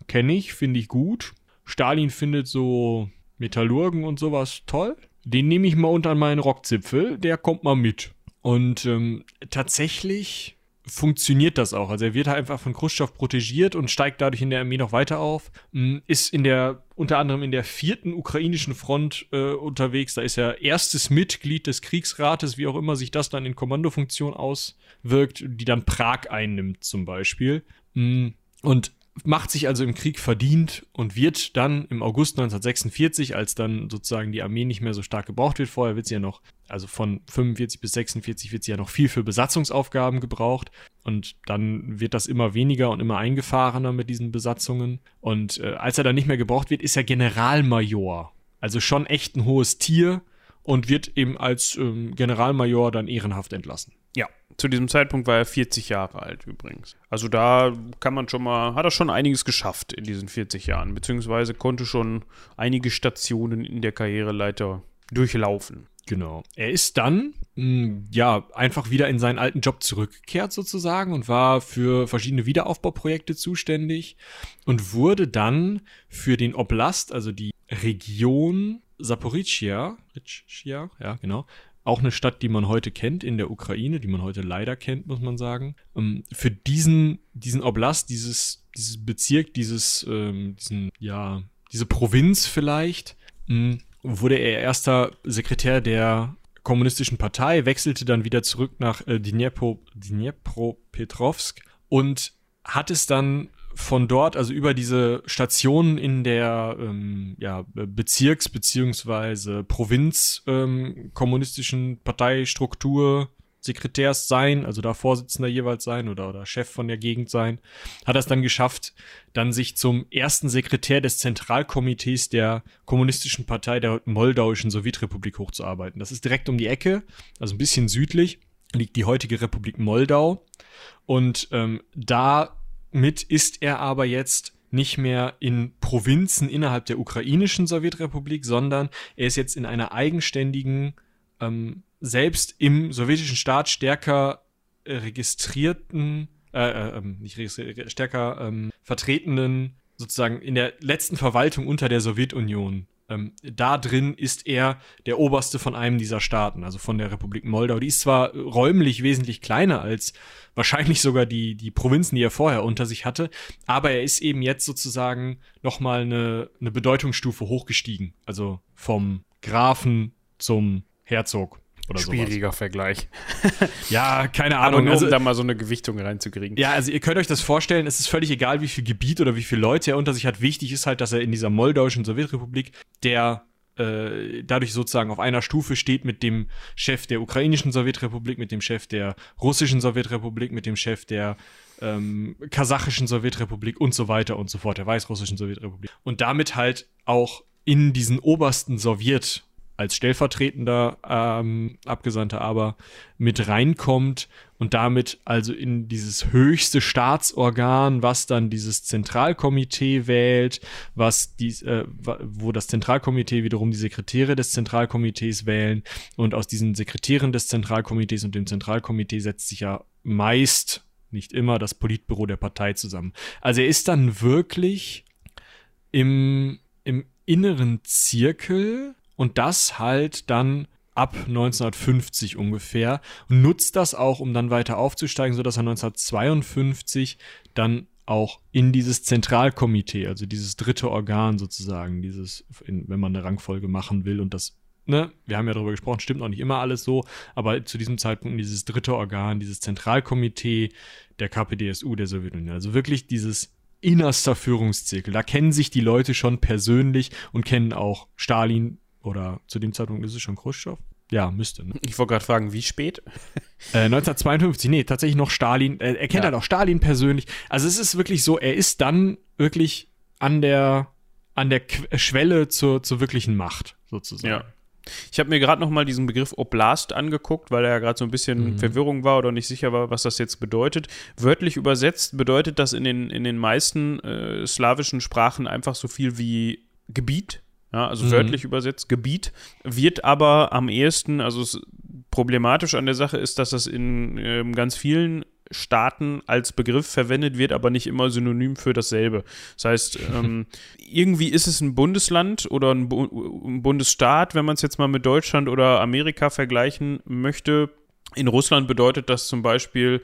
kenne ich, finde ich gut. Stalin findet so Metallurgen und sowas toll. Den nehme ich mal unter meinen Rockzipfel, der kommt mal mit. Und ähm, tatsächlich funktioniert das auch. Also er wird halt einfach von Khrushchev protegiert und steigt dadurch in der Armee noch weiter auf. Hm, ist in der, unter anderem in der vierten ukrainischen Front äh, unterwegs. Da ist er erstes Mitglied des Kriegsrates, wie auch immer sich das dann in Kommandofunktion auswirkt, die dann Prag einnimmt zum Beispiel. Hm, und macht sich also im Krieg verdient und wird dann im August 1946, als dann sozusagen die Armee nicht mehr so stark gebraucht wird, vorher wird sie ja noch, also von 45 bis 46 wird sie ja noch viel für Besatzungsaufgaben gebraucht und dann wird das immer weniger und immer eingefahrener mit diesen Besatzungen und äh, als er dann nicht mehr gebraucht wird, ist er Generalmajor, also schon echt ein hohes Tier und wird eben als ähm, Generalmajor dann ehrenhaft entlassen. Ja, zu diesem Zeitpunkt war er 40 Jahre alt übrigens. Also da kann man schon mal, hat er schon einiges geschafft in diesen 40 Jahren, beziehungsweise konnte schon einige Stationen in der Karriereleiter durchlaufen. Genau. Er ist dann, mh, hm, ja, einfach wieder in seinen alten Job zurückgekehrt sozusagen und war für verschiedene Wiederaufbauprojekte zuständig und wurde dann für den Oblast, also die Region Saporischia, ja, genau, auch eine Stadt, die man heute kennt in der Ukraine, die man heute leider kennt, muss man sagen. Ähm, für diesen, diesen Oblast, dieses, dieses Bezirk, dieses, ähm, diesen, ja, diese Provinz vielleicht, ähm, wurde er erster Sekretär der kommunistischen Partei, wechselte dann wieder zurück nach äh, Dnipro, Dnipropetrovsk und hat es dann von dort, also über diese Stationen in der ähm, ja, Bezirks- bzw. Provinz-kommunistischen ähm, Parteistruktur Sekretärs sein, also da Vorsitzender jeweils sein oder, oder Chef von der Gegend sein, hat er es dann geschafft, dann sich zum ersten Sekretär des Zentralkomitees der Kommunistischen Partei der Moldauischen Sowjetrepublik hochzuarbeiten. Das ist direkt um die Ecke, also ein bisschen südlich, liegt die heutige Republik Moldau. Und ähm, da mit ist er aber jetzt nicht mehr in Provinzen innerhalb der ukrainischen Sowjetrepublik, sondern er ist jetzt in einer eigenständigen, ähm, selbst im sowjetischen Staat stärker äh, registrierten, äh, äh, ähm, nicht registriert, stärker ähm, vertretenen, sozusagen in der letzten Verwaltung unter der Sowjetunion ähm, da drin ist er der oberste von einem dieser Staaten, also von der Republik Moldau. Die ist zwar räumlich wesentlich kleiner als wahrscheinlich sogar die, die Provinzen, die er vorher unter sich hatte, aber er ist eben jetzt sozusagen nochmal eine, eine Bedeutungsstufe hochgestiegen. Also vom Grafen zum Herzog Schwieriger sowas. Vergleich. *laughs* ja, keine Ahnung. nur, also, um da mal so eine Gewichtung reinzukriegen. Ja, also ihr könnt euch das vorstellen, es ist völlig egal, wie viel Gebiet oder wie viele Leute er unter sich hat. Wichtig ist halt, dass er in dieser moldauischen Sowjetrepublik, der äh, dadurch sozusagen auf einer Stufe steht mit dem Chef der ukrainischen Sowjetrepublik, mit dem Chef der russischen Sowjetrepublik, mit dem Chef der ähm, kasachischen Sowjetrepublik und so weiter und so fort, der weißrussischen Sowjetrepublik. Und damit halt auch in diesen obersten Sowjet als stellvertretender ähm, Abgesandter aber mit reinkommt und damit also in dieses höchste Staatsorgan, was dann dieses Zentralkomitee wählt, was dies, äh, wo das Zentralkomitee wiederum die Sekretäre des Zentralkomitees wählen und aus diesen Sekretären des Zentralkomitees und dem Zentralkomitee setzt sich ja meist, nicht immer, das Politbüro der Partei zusammen. Also er ist dann wirklich im, im inneren Zirkel und das halt dann ab 1950 ungefähr und nutzt das auch, um dann weiter aufzusteigen, sodass er 1952 dann auch in dieses Zentralkomitee, also dieses dritte Organ sozusagen, dieses, in, wenn man eine Rangfolge machen will und das, ne, wir haben ja darüber gesprochen, stimmt auch nicht immer alles so, aber zu diesem Zeitpunkt dieses dritte Organ, dieses Zentralkomitee der KPDSU der Sowjetunion, also wirklich dieses innerster Führungszirkel. Da kennen sich die Leute schon persönlich und kennen auch Stalin, oder zu dem Zeitpunkt ist es schon Khrushchev? Ja, müsste. Ne? Ich wollte gerade fragen, wie spät? Äh, 1952, nee, tatsächlich noch Stalin. Äh, er kennt ja. halt auch Stalin persönlich. Also es ist wirklich so, er ist dann wirklich an der, an der Qu Schwelle zur, zur wirklichen Macht, sozusagen. Ja. Ich habe mir gerade noch mal diesen Begriff Oblast angeguckt, weil er ja gerade so ein bisschen mhm. Verwirrung war oder nicht sicher war, was das jetzt bedeutet. Wörtlich übersetzt bedeutet das in den, in den meisten äh, slawischen Sprachen einfach so viel wie Gebiet ja, also mhm. wörtlich übersetzt Gebiet, wird aber am ehesten, also problematisch an der Sache ist, dass das in äh, ganz vielen Staaten als Begriff verwendet wird, aber nicht immer synonym für dasselbe. Das heißt, *laughs* ähm, irgendwie ist es ein Bundesland oder ein, Bu ein Bundesstaat, wenn man es jetzt mal mit Deutschland oder Amerika vergleichen möchte, in Russland bedeutet das zum Beispiel,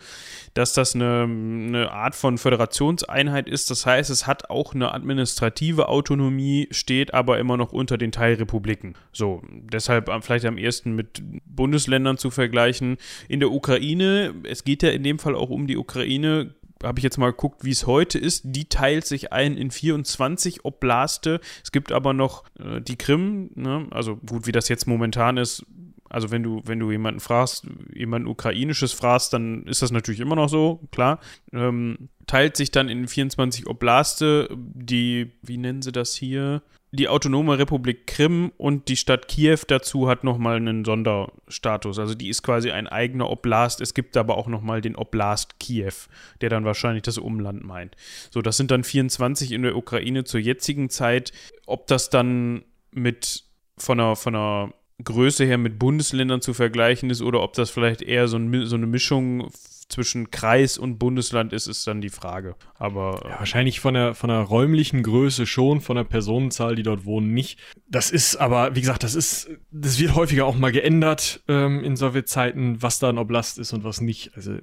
dass das eine, eine, Art von Föderationseinheit ist. Das heißt, es hat auch eine administrative Autonomie, steht aber immer noch unter den Teilrepubliken. So, deshalb vielleicht am ersten mit Bundesländern zu vergleichen. In der Ukraine, es geht ja in dem Fall auch um die Ukraine, habe ich jetzt mal geguckt, wie es heute ist. Die teilt sich ein in 24 Oblaste. Es gibt aber noch äh, die Krim, ne? also gut, wie das jetzt momentan ist, also wenn du, wenn du jemanden fragst, jemanden ukrainisches fragst, dann ist das natürlich immer noch so, klar. Ähm, teilt sich dann in 24 Oblaste, die, wie nennen sie das hier? Die Autonome Republik Krim und die Stadt Kiew dazu hat nochmal einen Sonderstatus. Also die ist quasi ein eigener Oblast. Es gibt aber auch nochmal den Oblast Kiew, der dann wahrscheinlich das Umland meint. So, das sind dann 24 in der Ukraine zur jetzigen Zeit. Ob das dann mit von einer, von einer Größe her mit Bundesländern zu vergleichen ist oder ob das vielleicht eher so, ein, so eine Mischung zwischen Kreis und Bundesland ist, ist dann die Frage. Aber ja, wahrscheinlich von der von der räumlichen Größe schon, von der Personenzahl, die dort wohnen, nicht. Das ist aber, wie gesagt, das ist, das wird häufiger auch mal geändert ähm, in Sowjetzeiten, was da ein Oblast ist und was nicht. Also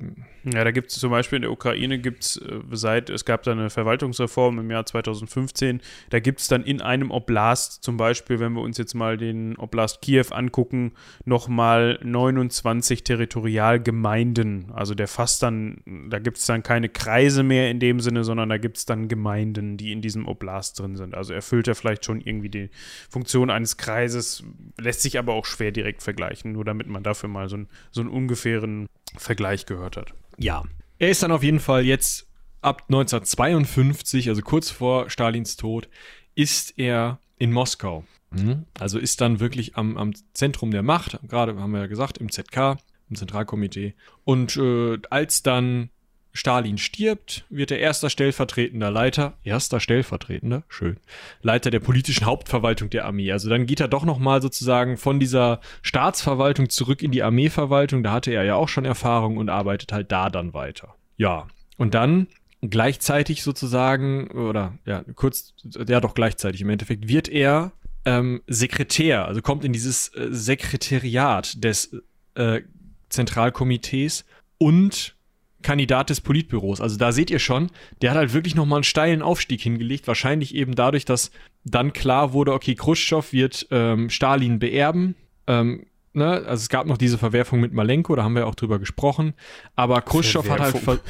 ja, da gibt es zum Beispiel in der Ukraine gibt es äh, seit es gab da eine Verwaltungsreform im Jahr 2015. Da gibt es dann in einem Oblast zum Beispiel, wenn wir uns jetzt mal den Oblast Kiew angucken, nochmal 29 Territorialgemeinden. Also der fasst dann, da gibt es dann keine Kreise mehr in dem Sinne, sondern da gibt es dann Gemeinden, die in diesem Oblast drin sind. Also erfüllt er vielleicht schon irgendwie die Funktion eines Kreises, lässt sich aber auch schwer direkt vergleichen, nur damit man dafür mal so, ein, so einen ungefähren Vergleich gehört hat. Ja. Er ist dann auf jeden Fall jetzt ab 1952, also kurz vor Stalins Tod, ist er in Moskau. Mhm. Also ist dann wirklich am, am Zentrum der Macht, gerade haben wir ja gesagt, im ZK, im Zentralkomitee. Und äh, als dann Stalin stirbt, wird er erster stellvertretender Leiter, erster stellvertretender, schön, Leiter der politischen Hauptverwaltung der Armee. Also dann geht er doch nochmal sozusagen von dieser Staatsverwaltung zurück in die Armeeverwaltung. Da hatte er ja auch schon Erfahrung und arbeitet halt da dann weiter. Ja, und dann gleichzeitig sozusagen, oder ja, kurz, ja doch gleichzeitig im Endeffekt, wird er ähm, Sekretär, also kommt in dieses äh, Sekretariat des äh, Zentralkomitees und Kandidat des Politbüros. Also da seht ihr schon, der hat halt wirklich nochmal einen steilen Aufstieg hingelegt. Wahrscheinlich eben dadurch, dass dann klar wurde, okay, Khrushchev wird ähm, Stalin beerben. Ähm, ne? Also es gab noch diese Verwerfung mit Malenko, da haben wir auch drüber gesprochen. Aber Khrushchev hat halt. *laughs*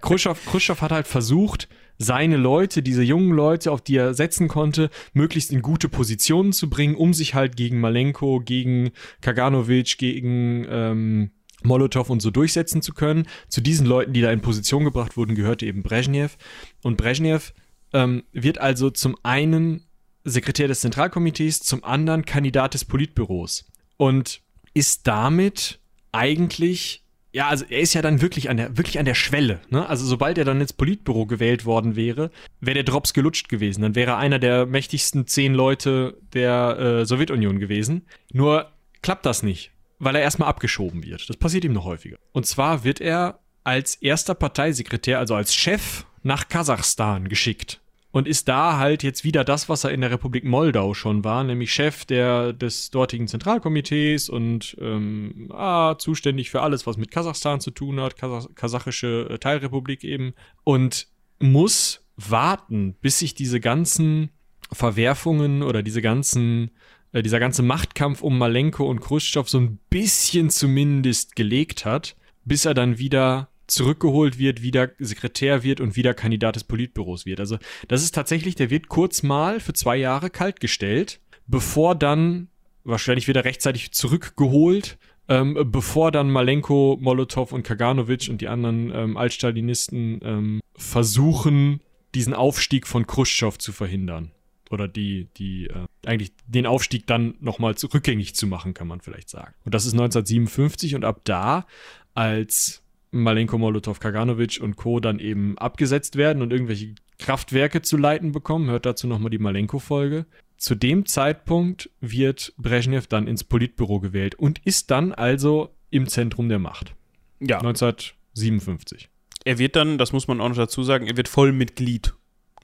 Khrushchev, Khrushchev hat halt versucht, seine Leute, diese jungen Leute, auf die er setzen konnte, möglichst in gute Positionen zu bringen, um sich halt gegen Malenko, gegen Kaganovic, gegen ähm, Molotow und so durchsetzen zu können. Zu diesen Leuten, die da in Position gebracht wurden, gehörte eben Brezhnev. Und Brezhnev ähm, wird also zum einen Sekretär des Zentralkomitees, zum anderen Kandidat des Politbüros. Und ist damit eigentlich ja, also er ist ja dann wirklich an der, wirklich an der Schwelle. Ne? Also sobald er dann ins Politbüro gewählt worden wäre, wäre der Drops gelutscht gewesen. Dann wäre er einer der mächtigsten zehn Leute der äh, Sowjetunion gewesen. Nur klappt das nicht, weil er erstmal abgeschoben wird. Das passiert ihm noch häufiger. Und zwar wird er als erster Parteisekretär, also als Chef, nach Kasachstan geschickt und ist da halt jetzt wieder das, was er in der Republik Moldau schon war, nämlich Chef der, des dortigen Zentralkomitees und ähm, ah, zuständig für alles, was mit Kasachstan zu tun hat, Kasach kasachische äh, Teilrepublik eben, und muss warten, bis sich diese ganzen Verwerfungen oder diese ganzen äh, dieser ganze Machtkampf um Malenko und Khrushchev so ein bisschen zumindest gelegt hat, bis er dann wieder zurückgeholt wird, wieder Sekretär wird und wieder Kandidat des Politbüros wird. Also das ist tatsächlich, der wird kurz mal für zwei Jahre kaltgestellt, bevor dann wahrscheinlich wieder rechtzeitig zurückgeholt, ähm, bevor dann Malenko, Molotow und Kaganovic und die anderen ähm, Altstalinisten ähm, versuchen, diesen Aufstieg von Khrushchev zu verhindern. Oder die, die, äh, eigentlich den Aufstieg dann nochmal rückgängig zu machen, kann man vielleicht sagen. Und das ist 1957 und ab da, als Malenko, Molotow, Kaganovic und Co. dann eben abgesetzt werden und irgendwelche Kraftwerke zu leiten bekommen. Hört dazu nochmal die Malenko-Folge. Zu dem Zeitpunkt wird Brezhnev dann ins Politbüro gewählt und ist dann also im Zentrum der Macht. Ja. 1957. Er wird dann, das muss man auch noch dazu sagen, er wird Vollmitglied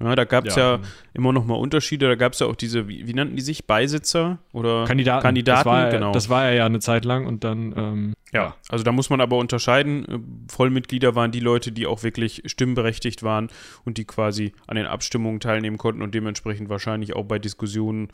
ja, da gab es ja. ja. immer noch mal Unterschiede. Da gab es ja auch diese, wie, wie, nannten die sich? Beisitzer oder Kandidaten? Kandidaten, das war, genau. Das war er ja eine Zeit lang und dann. Ähm, ja, also da muss man aber unterscheiden. Äh, Vollmitglieder waren die Leute, die auch wirklich stimmberechtigt waren und die quasi an den Abstimmungen teilnehmen konnten und dementsprechend wahrscheinlich auch bei Diskussionen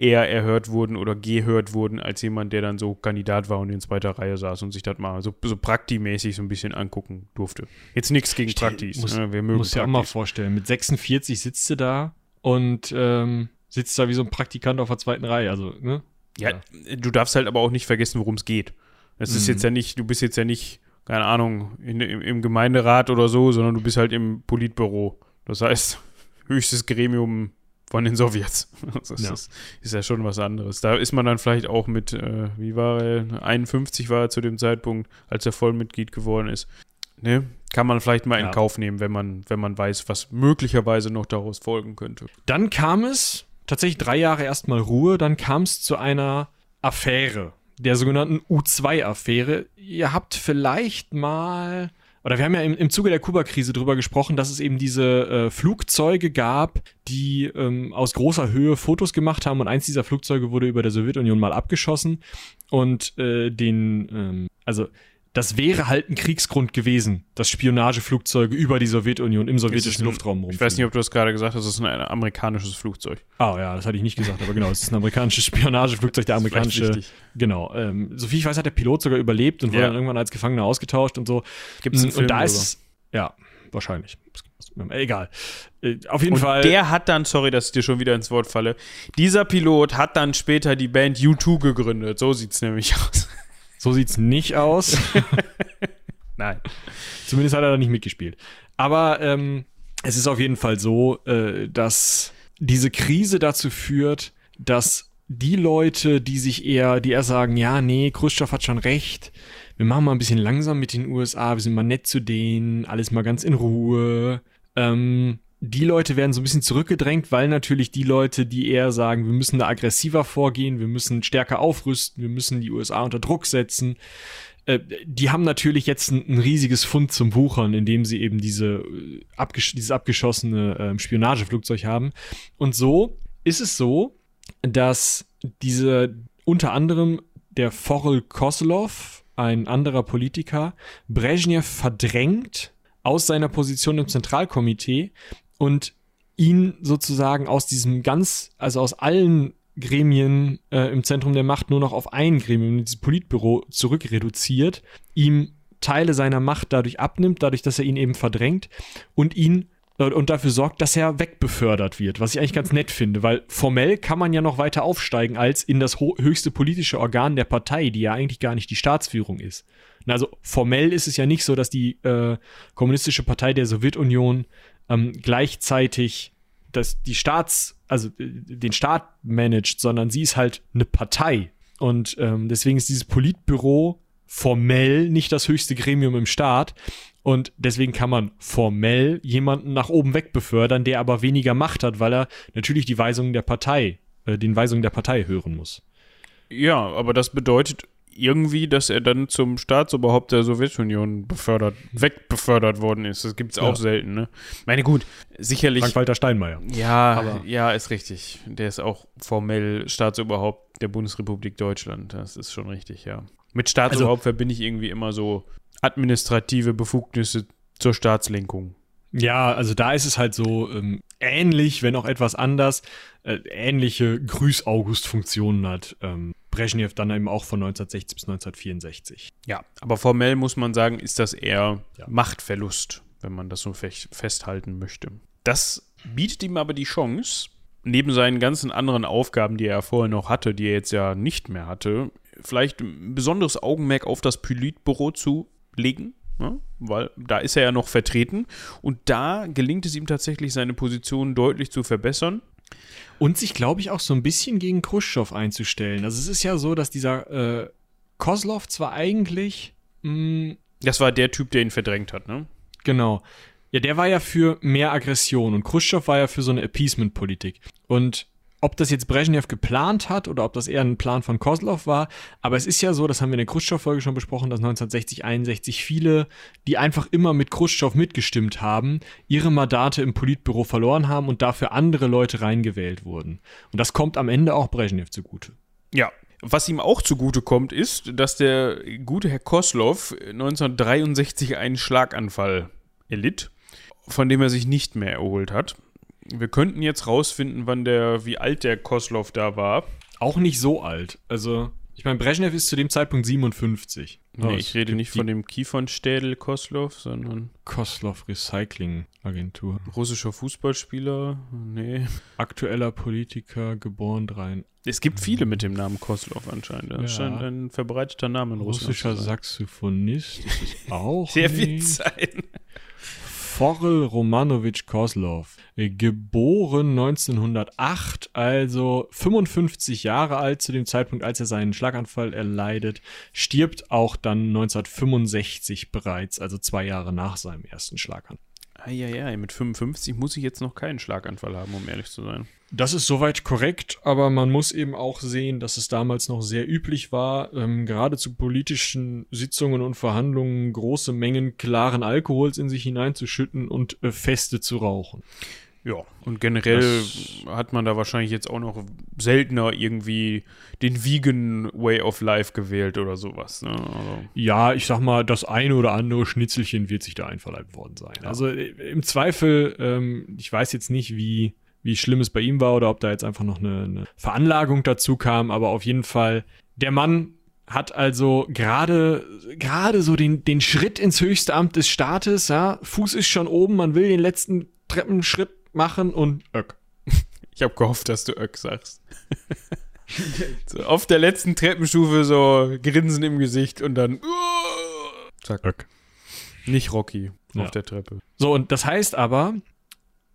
eher erhört wurden oder gehört wurden, als jemand, der dann so Kandidat war und in zweiter Reihe saß und sich das mal so, so praktimäßig so ein bisschen angucken durfte. Jetzt nichts gegen Praktis. Muss, ne? Wir mögen muss ja auch mal vorstellen, mit 46 sitzt du da und ähm, sitzt da wie so ein Praktikant auf der zweiten Reihe. Also, ne? Ja, ja. du darfst halt aber auch nicht vergessen, worum es geht. Es mhm. ist jetzt ja nicht, du bist jetzt ja nicht, keine Ahnung, in, im, im Gemeinderat oder so, sondern du bist halt im Politbüro. Das heißt, *laughs* höchstes Gremium von den Sowjets. *laughs* Das ja. Ist, ist, ja schon was anderes. Da ist man dann vielleicht auch mit, äh, wie war er, 51 war er zu dem Zeitpunkt, als er Vollmitglied geworden ist. Ne? Kann man vielleicht mal ja. in Kauf nehmen, wenn man, wenn man weiß, was möglicherweise noch daraus folgen könnte. Dann kam es, tatsächlich drei Jahre erstmal Ruhe, dann kam es zu einer Affäre, der sogenannten U2-Affäre. Ihr habt vielleicht mal oder wir haben ja im, im Zuge der Kuba-Krise darüber gesprochen, dass es eben diese äh, Flugzeuge gab, die ähm, aus großer Höhe Fotos gemacht haben und eins dieser Flugzeuge wurde über der Sowjetunion mal abgeschossen und äh, den, ähm, also das wäre halt ein Kriegsgrund gewesen, dass Spionageflugzeuge über die Sowjetunion im sowjetischen Luftraum rumfliegen. Ich weiß nicht, ob du das gerade gesagt hast, das ist ein amerikanisches Flugzeug. Ah ja, das hatte ich nicht gesagt, aber genau, es ist ein amerikanisches *laughs* Spionageflugzeug, der amerikanische. Genau. Ähm, soviel ich weiß, hat der Pilot sogar überlebt und wurde dann irgendwann als Gefangener ausgetauscht und so. Gibt es einen Film Und da ist ja wahrscheinlich. Egal. Äh, auf jeden und Fall. Der hat dann, sorry, dass ich dir schon wieder ins Wort falle, dieser Pilot hat dann später die Band U2 gegründet. So sieht es nämlich aus. So sieht es nicht aus. *laughs* Nein. Zumindest hat er da nicht mitgespielt. Aber ähm, es ist auf jeden Fall so, äh, dass diese Krise dazu führt, dass die Leute, die sich eher, die eher sagen, ja, nee, Khrushchev hat schon recht, wir machen mal ein bisschen langsam mit den USA, wir sind mal nett zu denen, alles mal ganz in Ruhe. Ähm, die Leute werden so ein bisschen zurückgedrängt, weil natürlich die Leute, die eher sagen, wir müssen da aggressiver vorgehen, wir müssen stärker aufrüsten, wir müssen die USA unter Druck setzen, äh, die haben natürlich jetzt ein, ein, riesiges Fund zum Wuchern, indem sie eben diese, äh, abgesch dieses abgeschossene äh, Spionageflugzeug haben. Und so ist es so, dass diese unter anderem der Forel Koslov, ein anderer Politiker, Brezhnev verdrängt aus seiner Position im Zentralkomitee und ihn sozusagen aus diesem ganz, also aus allen Gremien äh, im Zentrum der Macht nur noch auf ein Gremium, dieses Politbüro, zurückreduziert, ihm Teile seiner Macht dadurch abnimmt, dadurch, dass er ihn eben verdrängt und ihn äh, und dafür sorgt, dass er wegbefördert wird, was ich eigentlich ganz nett finde, weil formell kann man ja noch weiter aufsteigen als in das höchste politische Organ der Partei, die ja eigentlich gar nicht die Staatsführung ist. Also formell ist es ja nicht so, dass die äh, Kommunistische Partei der Sowjetunion ähm, gleichzeitig dass die Staats, also äh, den Staat managt, sondern sie ist halt eine Partei. Und ähm, deswegen ist dieses Politbüro formell nicht das höchste Gremium im Staat. Und deswegen kann man formell jemanden nach oben weg befördern, der aber weniger Macht hat, weil er natürlich die Weisungen der Partei, äh, den Weisungen der Partei hören muss. Ja, aber das bedeutet irgendwie, dass er dann zum Staatsoberhaupt der Sowjetunion befördert, wegbefördert worden ist. Das gibt es auch ja. selten, ne? Meine gut, sicherlich. Frank-Walter Steinmeier. Ja, Aber ja, ist richtig. Der ist auch formell Staatsoberhaupt der Bundesrepublik Deutschland. Das ist schon richtig, ja. Mit Staatsoberhaupt also, verbinde ich irgendwie immer so administrative Befugnisse zur Staatslenkung. Ja, also da ist es halt so ähm, ähnlich, wenn auch etwas anders, äh, ähnliche Grüß-August-Funktionen hat. Ähm, Brezhnev dann eben auch von 1960 bis 1964. Ja, aber formell muss man sagen, ist das eher ja. Machtverlust, wenn man das so festhalten möchte. Das bietet ihm aber die Chance, neben seinen ganzen anderen Aufgaben, die er vorher noch hatte, die er jetzt ja nicht mehr hatte, vielleicht ein besonderes Augenmerk auf das Politbüro zu legen. Ja, ne? weil da ist er ja noch vertreten und da gelingt es ihm tatsächlich, seine Position deutlich zu verbessern. Und sich, glaube ich, auch so ein bisschen gegen Khrushchev einzustellen. Also es ist ja so, dass dieser äh, Kozlov zwar eigentlich. Mh, mm, das war der Typ, der ihn verdrängt hat, ne? Genau. Ja, der war ja für mehr Aggression und Khrushchev war ja für so eine Appeasement-Politik. Und ob das jetzt Brezhnev geplant hat oder ob das eher ein Plan von Kozlov war. Aber es ist ja so, das haben wir in der Khrushchev-Folge schon besprochen, dass 1960, 61 viele, die einfach immer mit Khrushchev mitgestimmt haben, ihre Mandate im Politbüro verloren haben und dafür andere Leute reingewählt wurden. Und das kommt am Ende auch Brezhnev zugute. Ja, was ihm auch zugute kommt, ist, dass der gute Herr Koslov 1963 einen Schlaganfall erlitt, von dem er sich nicht mehr erholt hat. Wir könnten jetzt rausfinden, wann der, wie alt der Koslov da war. Auch nicht so alt. Also, ich meine, Brezhnev ist zu dem Zeitpunkt 57. Nee, ich rede nicht von dem Kiefernstädel Koslov, sondern. Koslov Recycling Agentur. Russischer Fußballspieler? Nee. Aktueller Politiker, geboren rein. Es gibt viele mit dem Namen Koslov anscheinend. Das ja. scheint ein verbreiteter Name in Russland. Russischer Saxophonist ist *laughs* auch. Der wird sein. Forel Romanowitsch Koslov, äh, geboren 1908, also 55 Jahre alt zu dem Zeitpunkt, als er seinen Schlaganfall erleidet, stirbt auch dann 1965 bereits, also zwei Jahre nach seinem ersten Schlaganfall. Eieiei, mit 55 muss ich jetzt noch keinen Schlaganfall haben, um ehrlich zu sein. Das ist soweit korrekt, aber man muss eben auch sehen, dass es damals noch sehr üblich war, ähm, gerade zu politischen Sitzungen und Verhandlungen große Mengen klaren Alkohols in sich hineinzuschütten und äh, Feste zu rauchen. Ja, und generell das, hat man da wahrscheinlich jetzt auch noch seltener irgendwie den Vegan Way of Life gewählt oder sowas. Ne? Also. Ja, ich sag mal, das eine oder andere Schnitzelchen wird sich da einverleibt worden sein. Ja. Also äh, im Zweifel, ähm, ich weiß jetzt nicht, wie, wie schlimm es bei ihm war oder ob da jetzt einfach noch eine, eine Veranlagung dazu kam, aber auf jeden Fall, der Mann hat also gerade gerade so den, den Schritt ins höchste Amt des Staates, ja, Fuß ist schon oben, man will den letzten Treppenschritt machen und Öck. *laughs* Ich habe gehofft, dass du Öck sagst. so, auf der letzten Treppenstufe so Grinsen im Gesicht und dann zack. Öck. Nicht Rocky ja. auf der Treppe. So, und das heißt aber,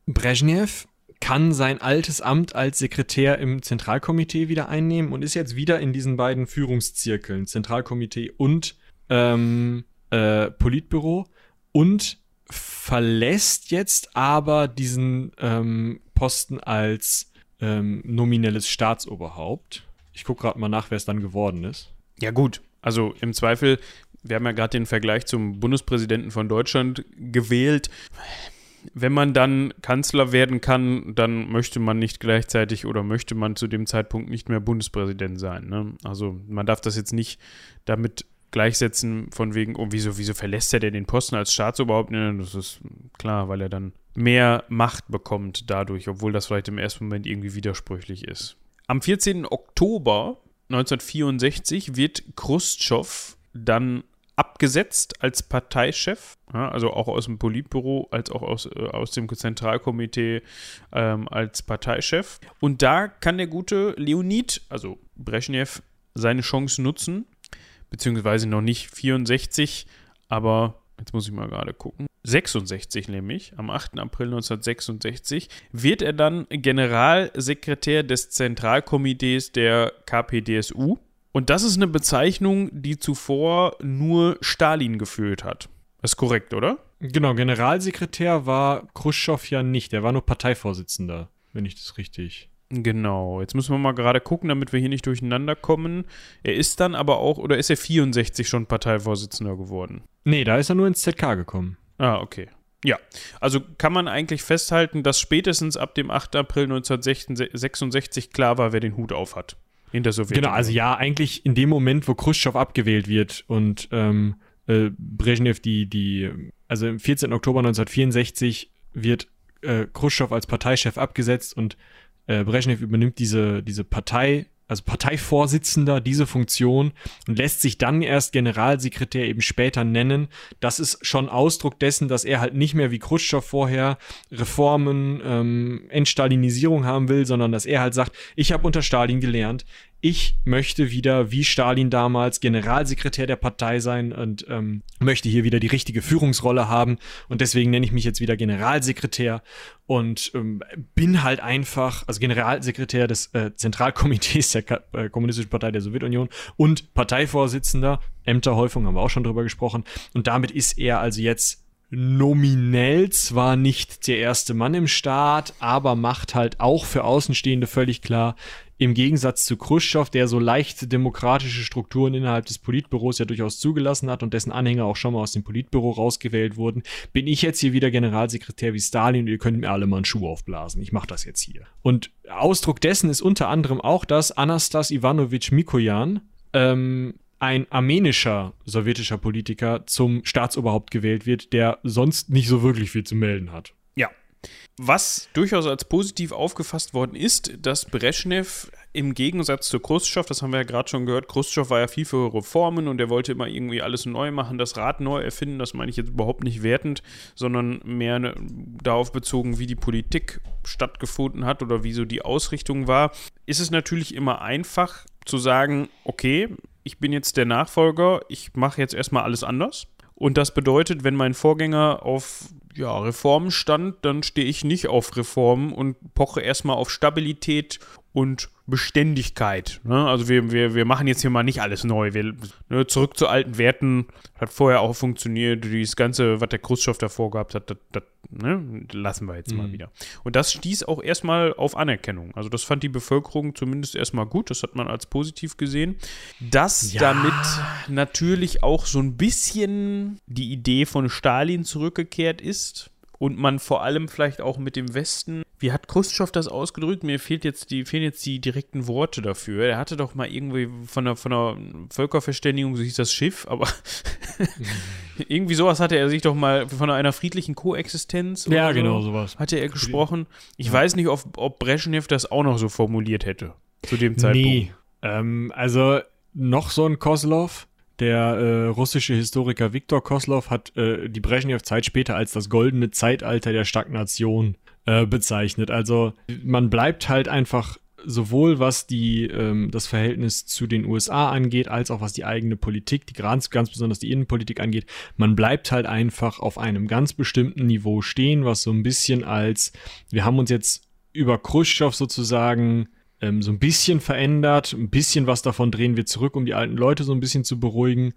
Brezhnev kann sein altes Amt als Sekretär im Zentralkomitee wieder einnehmen und ist jetzt wieder in diesen beiden Führungszirkeln, Zentralkomitee und ähm, äh, Politbüro und verlässt jetzt aber diesen ähm, Posten als ähm, nominelles Staatsoberhaupt. Ich gucke gerade mal nach, wer es dann geworden ist. Ja gut, also im Zweifel, wir haben ja gerade den Vergleich zum Bundespräsidenten von Deutschland gewählt. Wenn man dann Kanzler werden kann, dann möchte man nicht gleichzeitig oder möchte man zu dem Zeitpunkt nicht mehr Bundespräsident sein. Ne? Also man darf das jetzt nicht damit gleichsetzen von wegen, oh, wieso, wieso verlässt er denn den Posten als Staatsoberhaupt? Das ist klar, weil er dann mehr Macht bekommt dadurch, obwohl das vielleicht im ersten Moment irgendwie widersprüchlich ist. Am 14. Oktober 1964 wird Khrushchev dann abgesetzt als Parteichef, ja, also auch aus dem Politbüro, als auch aus, äh, aus dem Zentralkomitee ähm, als Parteichef. Und da kann der gute Leonid, also Brezhnev, seine Chance nutzen beziehungsweise noch nicht 64, aber jetzt muss ich mal gerade gucken. 66 nämlich, am 8. April 1966, wird er dann Generalsekretär des Zentralkomitees der KPDSU. Und das ist eine Bezeichnung, die zuvor nur Stalin geführt hat. Das ist korrekt, oder? Genau, Generalsekretär war Khrushchev ja nicht, der war nur Parteivorsitzender, wenn ich das richtig. Genau, jetzt müssen wir mal gerade gucken, damit wir hier nicht durcheinander kommen. Er ist dann aber auch, oder ist er 64 schon Parteivorsitzender geworden? Nee, da ist er nur ins ZK gekommen. Ah, okay. Ja, also kann man eigentlich festhalten, dass spätestens ab dem 8. April 1966 klar war, wer den Hut auf hat. In der Sowjetunion. Genau, also ja, eigentlich in dem Moment, wo Khrushchev abgewählt wird und ähm, äh, Brezhnev die, die, also am 14. Oktober 1964 wird äh, Khrushchev als Parteichef abgesetzt und äh, Brezhnev übernimmt diese, diese Partei, also Parteivorsitzender, diese Funktion und lässt sich dann erst Generalsekretär eben später nennen. Das ist schon Ausdruck dessen, dass er halt nicht mehr wie Khrushchev vorher Reformen, ähm, Entstalinisierung haben will, sondern dass er halt sagt, ich habe unter Stalin gelernt, ich möchte wieder wie Stalin damals Generalsekretär der Partei sein und ähm, möchte hier wieder die richtige Führungsrolle haben. Und deswegen nenne ich mich jetzt wieder Generalsekretär und ähm, bin halt einfach, also Generalsekretär des äh, Zentralkomitees der Ka äh, Kommunistischen Partei der Sowjetunion und Parteivorsitzender, Ämterhäufung haben wir auch schon drüber gesprochen. Und damit ist er also jetzt nominell zwar nicht der erste Mann im Staat, aber macht halt auch für Außenstehende völlig klar, im Gegensatz zu Khrushchev, der so leicht demokratische Strukturen innerhalb des Politbüros ja durchaus zugelassen hat und dessen Anhänger auch schon mal aus dem Politbüro rausgewählt wurden, bin ich jetzt hier wieder Generalsekretär wie Stalin und ihr könnt mir alle mal einen Schuh aufblasen. Ich mache das jetzt hier. Und Ausdruck dessen ist unter anderem auch, dass Anastas Ivanovich Mikoyan ähm, ein armenischer sowjetischer Politiker zum Staatsoberhaupt gewählt wird, der sonst nicht so wirklich viel zu melden hat. Ja, was durchaus als positiv aufgefasst worden ist, dass Brezhnev im Gegensatz zu Khrushchev, das haben wir ja gerade schon gehört, Khrushchev war ja viel für Reformen und er wollte immer irgendwie alles neu machen, das Rad neu erfinden. Das meine ich jetzt überhaupt nicht wertend, sondern mehr ne, darauf bezogen, wie die Politik stattgefunden hat oder wie so die Ausrichtung war. Ist es natürlich immer einfach zu sagen, okay, ich bin jetzt der Nachfolger, ich mache jetzt erstmal alles anders. Und das bedeutet, wenn mein Vorgänger auf ja, Reformen stand, dann stehe ich nicht auf Reformen und poche erstmal auf Stabilität und Beständigkeit. Ne? Also wir, wir, wir machen jetzt hier mal nicht alles neu. Wir, ne, zurück zu alten Werten, hat vorher auch funktioniert. Dieses Ganze, was der Khrushchev davor gehabt hat, das, das ne, lassen wir jetzt mhm. mal wieder. Und das stieß auch erstmal auf Anerkennung. Also das fand die Bevölkerung zumindest erstmal gut. Das hat man als positiv gesehen. Dass ja. damit natürlich auch so ein bisschen die Idee von Stalin zurückgekehrt ist und man vor allem vielleicht auch mit dem Westen. Wie hat Khrushchev das ausgedrückt? Mir fehlt jetzt die, fehlen jetzt die direkten Worte dafür. Er hatte doch mal irgendwie von der, von Völkerverständigung, so hieß das Schiff, aber *laughs* irgendwie sowas hatte er sich doch mal von einer friedlichen Koexistenz. Ja, so, genau, sowas. Hatte er gesprochen. Ich ja. weiß nicht, ob, ob Brezhnev das auch noch so formuliert hätte. Zu dem Zeitpunkt. Nee. Ähm, also noch so ein Koslov der äh, russische Historiker Viktor Koslov hat äh, die Brezhnev-Zeit später als das goldene Zeitalter der Stagnation äh, bezeichnet. Also man bleibt halt einfach sowohl was die ähm, das Verhältnis zu den USA angeht, als auch was die eigene Politik, die ganz, ganz besonders die Innenpolitik angeht, man bleibt halt einfach auf einem ganz bestimmten Niveau stehen, was so ein bisschen als wir haben uns jetzt über Khrushchev sozusagen ähm, so ein bisschen verändert. Ein bisschen was davon drehen wir zurück, um die alten Leute so ein bisschen zu beruhigen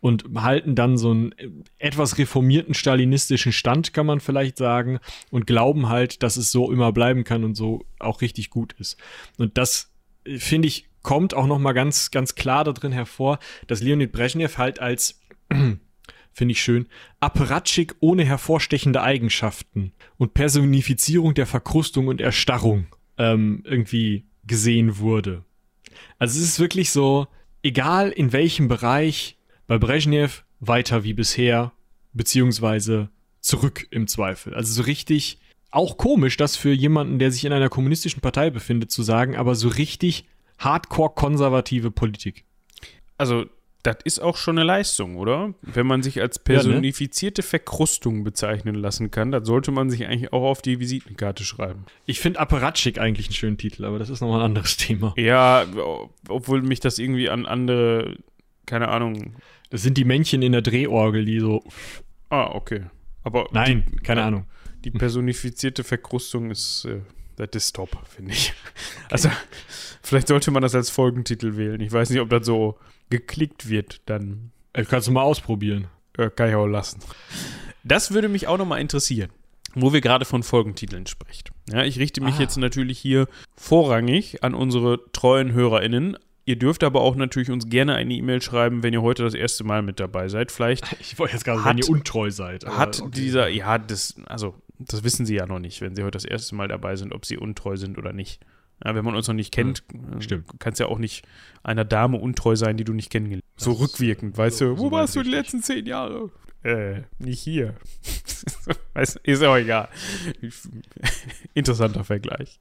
und halten dann so einen äh, etwas reformierten stalinistischen Stand, kann man vielleicht sagen, und glauben halt, dass es so immer bleiben kann und so auch richtig gut ist. Und das äh, finde ich kommt auch noch mal ganz ganz klar darin hervor, dass Leonid Brezhnev halt als *clears throat* finde ich schön, Apparatschik ohne hervorstechende Eigenschaften und Personifizierung der Verkrustung und Erstarrung ähm, irgendwie gesehen wurde. Also es ist wirklich so, egal in welchem Bereich, bei Brezhnev weiter wie bisher, beziehungsweise zurück im Zweifel. Also so richtig, auch komisch, das für jemanden, der sich in einer kommunistischen Partei befindet, zu sagen, aber so richtig hardcore konservative Politik. Also das ist auch schon eine Leistung, oder? Wenn man sich als personifizierte Verkrustung bezeichnen lassen kann, dann sollte man sich eigentlich auch auf die Visitenkarte schreiben. Ich finde Apparatschik eigentlich einen schönen Titel, aber das ist nochmal ein anderes Thema. Ja, obwohl mich das irgendwie an andere keine Ahnung. Das sind die Männchen in der Drehorgel, die so. Ah, okay. Aber Nein, die, keine Ahnung. Die personifizierte Verkrustung ist, äh, das ist top, finde ich. Also, vielleicht sollte man das als Folgentitel wählen. Ich weiß nicht, ob das so geklickt wird, dann Äh, kannst du mal ausprobieren. äh, kann ich auch lassen. Das würde mich auch nochmal interessieren, wo wir gerade von Folgentiteln sprecht. Ja, ich richte mich Ah. jetzt natürlich hier vorrangig an unsere treuen HörerInnen. Ihr dürft aber auch natürlich uns gerne eine E-Mail schreiben, wenn ihr heute das erste Mal mit dabei seid. Vielleicht *laughs* Ich wollte jetzt gerade Hat- wenn ihr untreu seid. hat okay. dieser, ja, das, also, das wissen sie ja noch nicht, wenn sie heute das erste Mal dabei sind, ob sie untreu sind oder nicht. Ja, wenn man uns noch nicht kennt, äh, stimmt. kannst ja auch nicht einer Dame untreu sein, die du nicht kennengelernt hast. So rückwirkend, weißt so- du, wo so warst du die letzten zehn Jahre? Äh, nicht hier. *laughs* weißt, ist auch egal. *laughs* Interessanter Vergleich.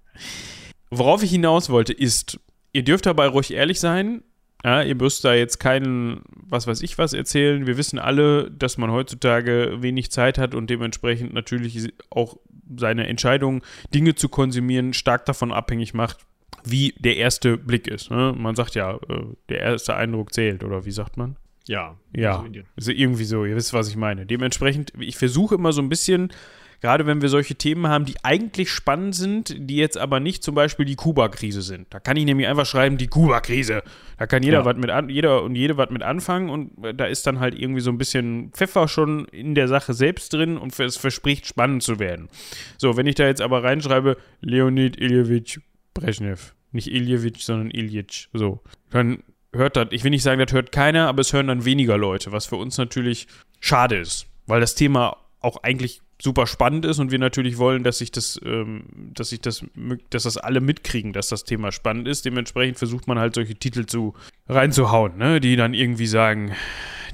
Worauf ich hinaus wollte, ist, ihr dürft dabei ruhig ehrlich sein. Ja, ihr müsst da jetzt keinen, was weiß ich was erzählen. Wir wissen alle, dass man heutzutage wenig Zeit hat und dementsprechend natürlich auch seine Entscheidung, Dinge zu konsumieren, stark davon abhängig macht, wie der erste Blick ist. Ne? Man sagt ja, äh, der erste Eindruck zählt, oder wie sagt man? Ja. Ja, also irgendwie so, ihr wisst, was ich meine. Dementsprechend, ich versuche immer so ein bisschen, gerade wenn wir solche Themen haben, die eigentlich spannend sind, die jetzt aber nicht zum Beispiel die Kuba-Krise sind. Da kann ich nämlich einfach schreiben, die Kuba-Krise. Da kann jeder Ja. was mit an, jeder und jede was mit anfangen und da ist dann halt irgendwie so ein bisschen Pfeffer schon in der Sache selbst drin und es verspricht spannend zu werden. So, wenn ich da jetzt aber reinschreibe, Leonid Ilyevich Brezhnev, nicht Ilyevich, sondern Ilyich, so, dann hört das, ich will nicht sagen, das hört keiner, aber es hören dann weniger Leute, was für uns natürlich schade ist, weil das Thema auch eigentlich super spannend ist und wir natürlich wollen, dass sich das, ähm, dass sich das, dass das alle mitkriegen, dass das Thema spannend ist. Dementsprechend versucht man halt solche Titel zu reinzuhauen, ne, die dann irgendwie sagen,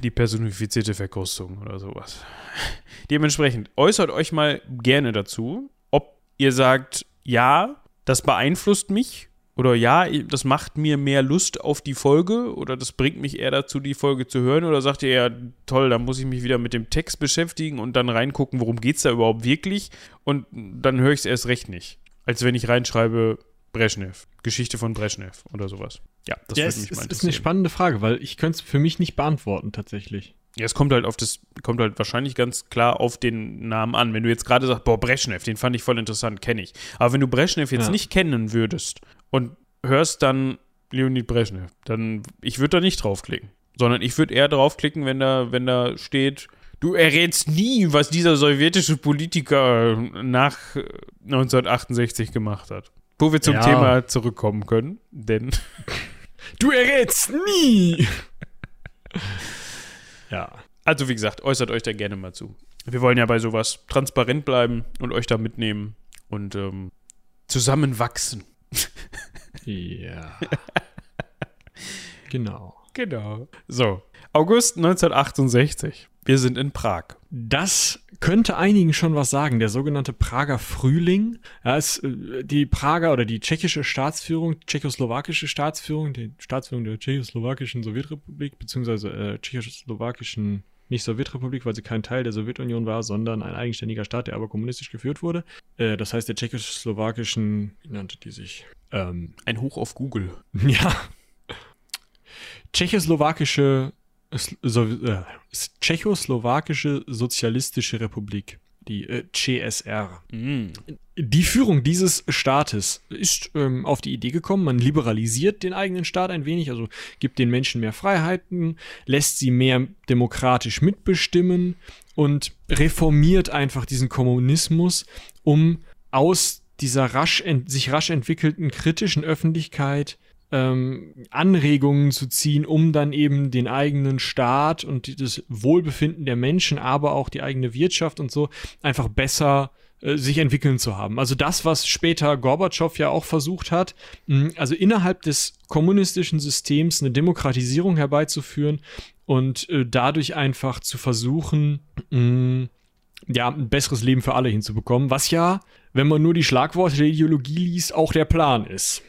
die personifizierte Verkrustung oder sowas. *laughs* Dementsprechend äußert euch mal gerne dazu, ob ihr sagt, ja, das beeinflusst mich oder ja, das macht mir mehr Lust auf die Folge oder das bringt mich eher dazu, die Folge zu hören oder sagt ihr ja, toll, dann muss ich mich wieder mit dem Text beschäftigen und dann reingucken, worum geht es da überhaupt wirklich und dann höre ich es erst recht nicht, als wenn ich reinschreibe Brezhnev, Geschichte von Brezhnev oder sowas. Ja, das ja, würde mich mal ist, ist eine spannende Frage, weil ich könnte es für mich nicht beantworten, tatsächlich. Ja, es kommt halt auf das, kommt halt wahrscheinlich ganz klar auf den Namen an. Wenn du jetzt gerade sagst, boah, Brezhnev, den fand ich voll interessant, kenne ich. Aber wenn du Brezhnev jetzt Ja. nicht kennen würdest und hörst dann Leonid Brezhnev, dann, ich würde da nicht draufklicken. Sondern ich würde eher draufklicken, wenn da, wenn da steht, du errätst nie, was dieser sowjetische Politiker nach äh, 1968 gemacht hat. Wo wir zum Ja. Thema zurückkommen können, denn *laughs* Du errätst nie! *laughs* ja. Also wie gesagt, äußert euch da gerne mal zu. Wir wollen ja bei sowas transparent bleiben und euch da mitnehmen und ähm, zusammen wachsen. *laughs* Ja. genau. Genau. So, August 1968. Wir sind in Prag. Das könnte einigen schon was sagen. Der sogenannte Prager Frühling. Ja, ist, äh, die Prager oder die tschechische Staatsführung, tschechoslowakische Staatsführung, die Staatsführung der tschechoslowakischen Sowjetrepublik, beziehungsweise äh, tschechoslowakischen, nicht Sowjetrepublik, weil sie kein Teil der Sowjetunion war, sondern ein eigenständiger Staat, der aber kommunistisch geführt wurde. Äh, das heißt, der tschechoslowakischen, wie nannte die sich? Ähm, *laughs* Ein Hoch auf Google. ja. Tschechoslowakische so, äh, Tschechoslowakische Sozialistische Republik, die äh, CSR. Mm. Die Führung dieses Staates ist ähm, auf die Idee gekommen, man liberalisiert den eigenen Staat ein wenig, also gibt den Menschen mehr Freiheiten, lässt sie mehr demokratisch mitbestimmen und reformiert einfach diesen Kommunismus, um aus dieser rasch sich rasch entwickelten kritischen Öffentlichkeit ähm, Anregungen zu ziehen, um dann eben den eigenen Staat und das Wohlbefinden der Menschen, aber auch die eigene Wirtschaft und so einfach besser äh, sich entwickeln zu haben. Also das, was später Gorbatschow ja auch versucht hat, mh, also innerhalb des kommunistischen Systems eine Demokratisierung herbeizuführen und äh, dadurch einfach zu versuchen, mh, ja, ein besseres Leben für alle hinzubekommen, was ja, wenn man nur die Schlagworte der Ideologie liest, auch der Plan ist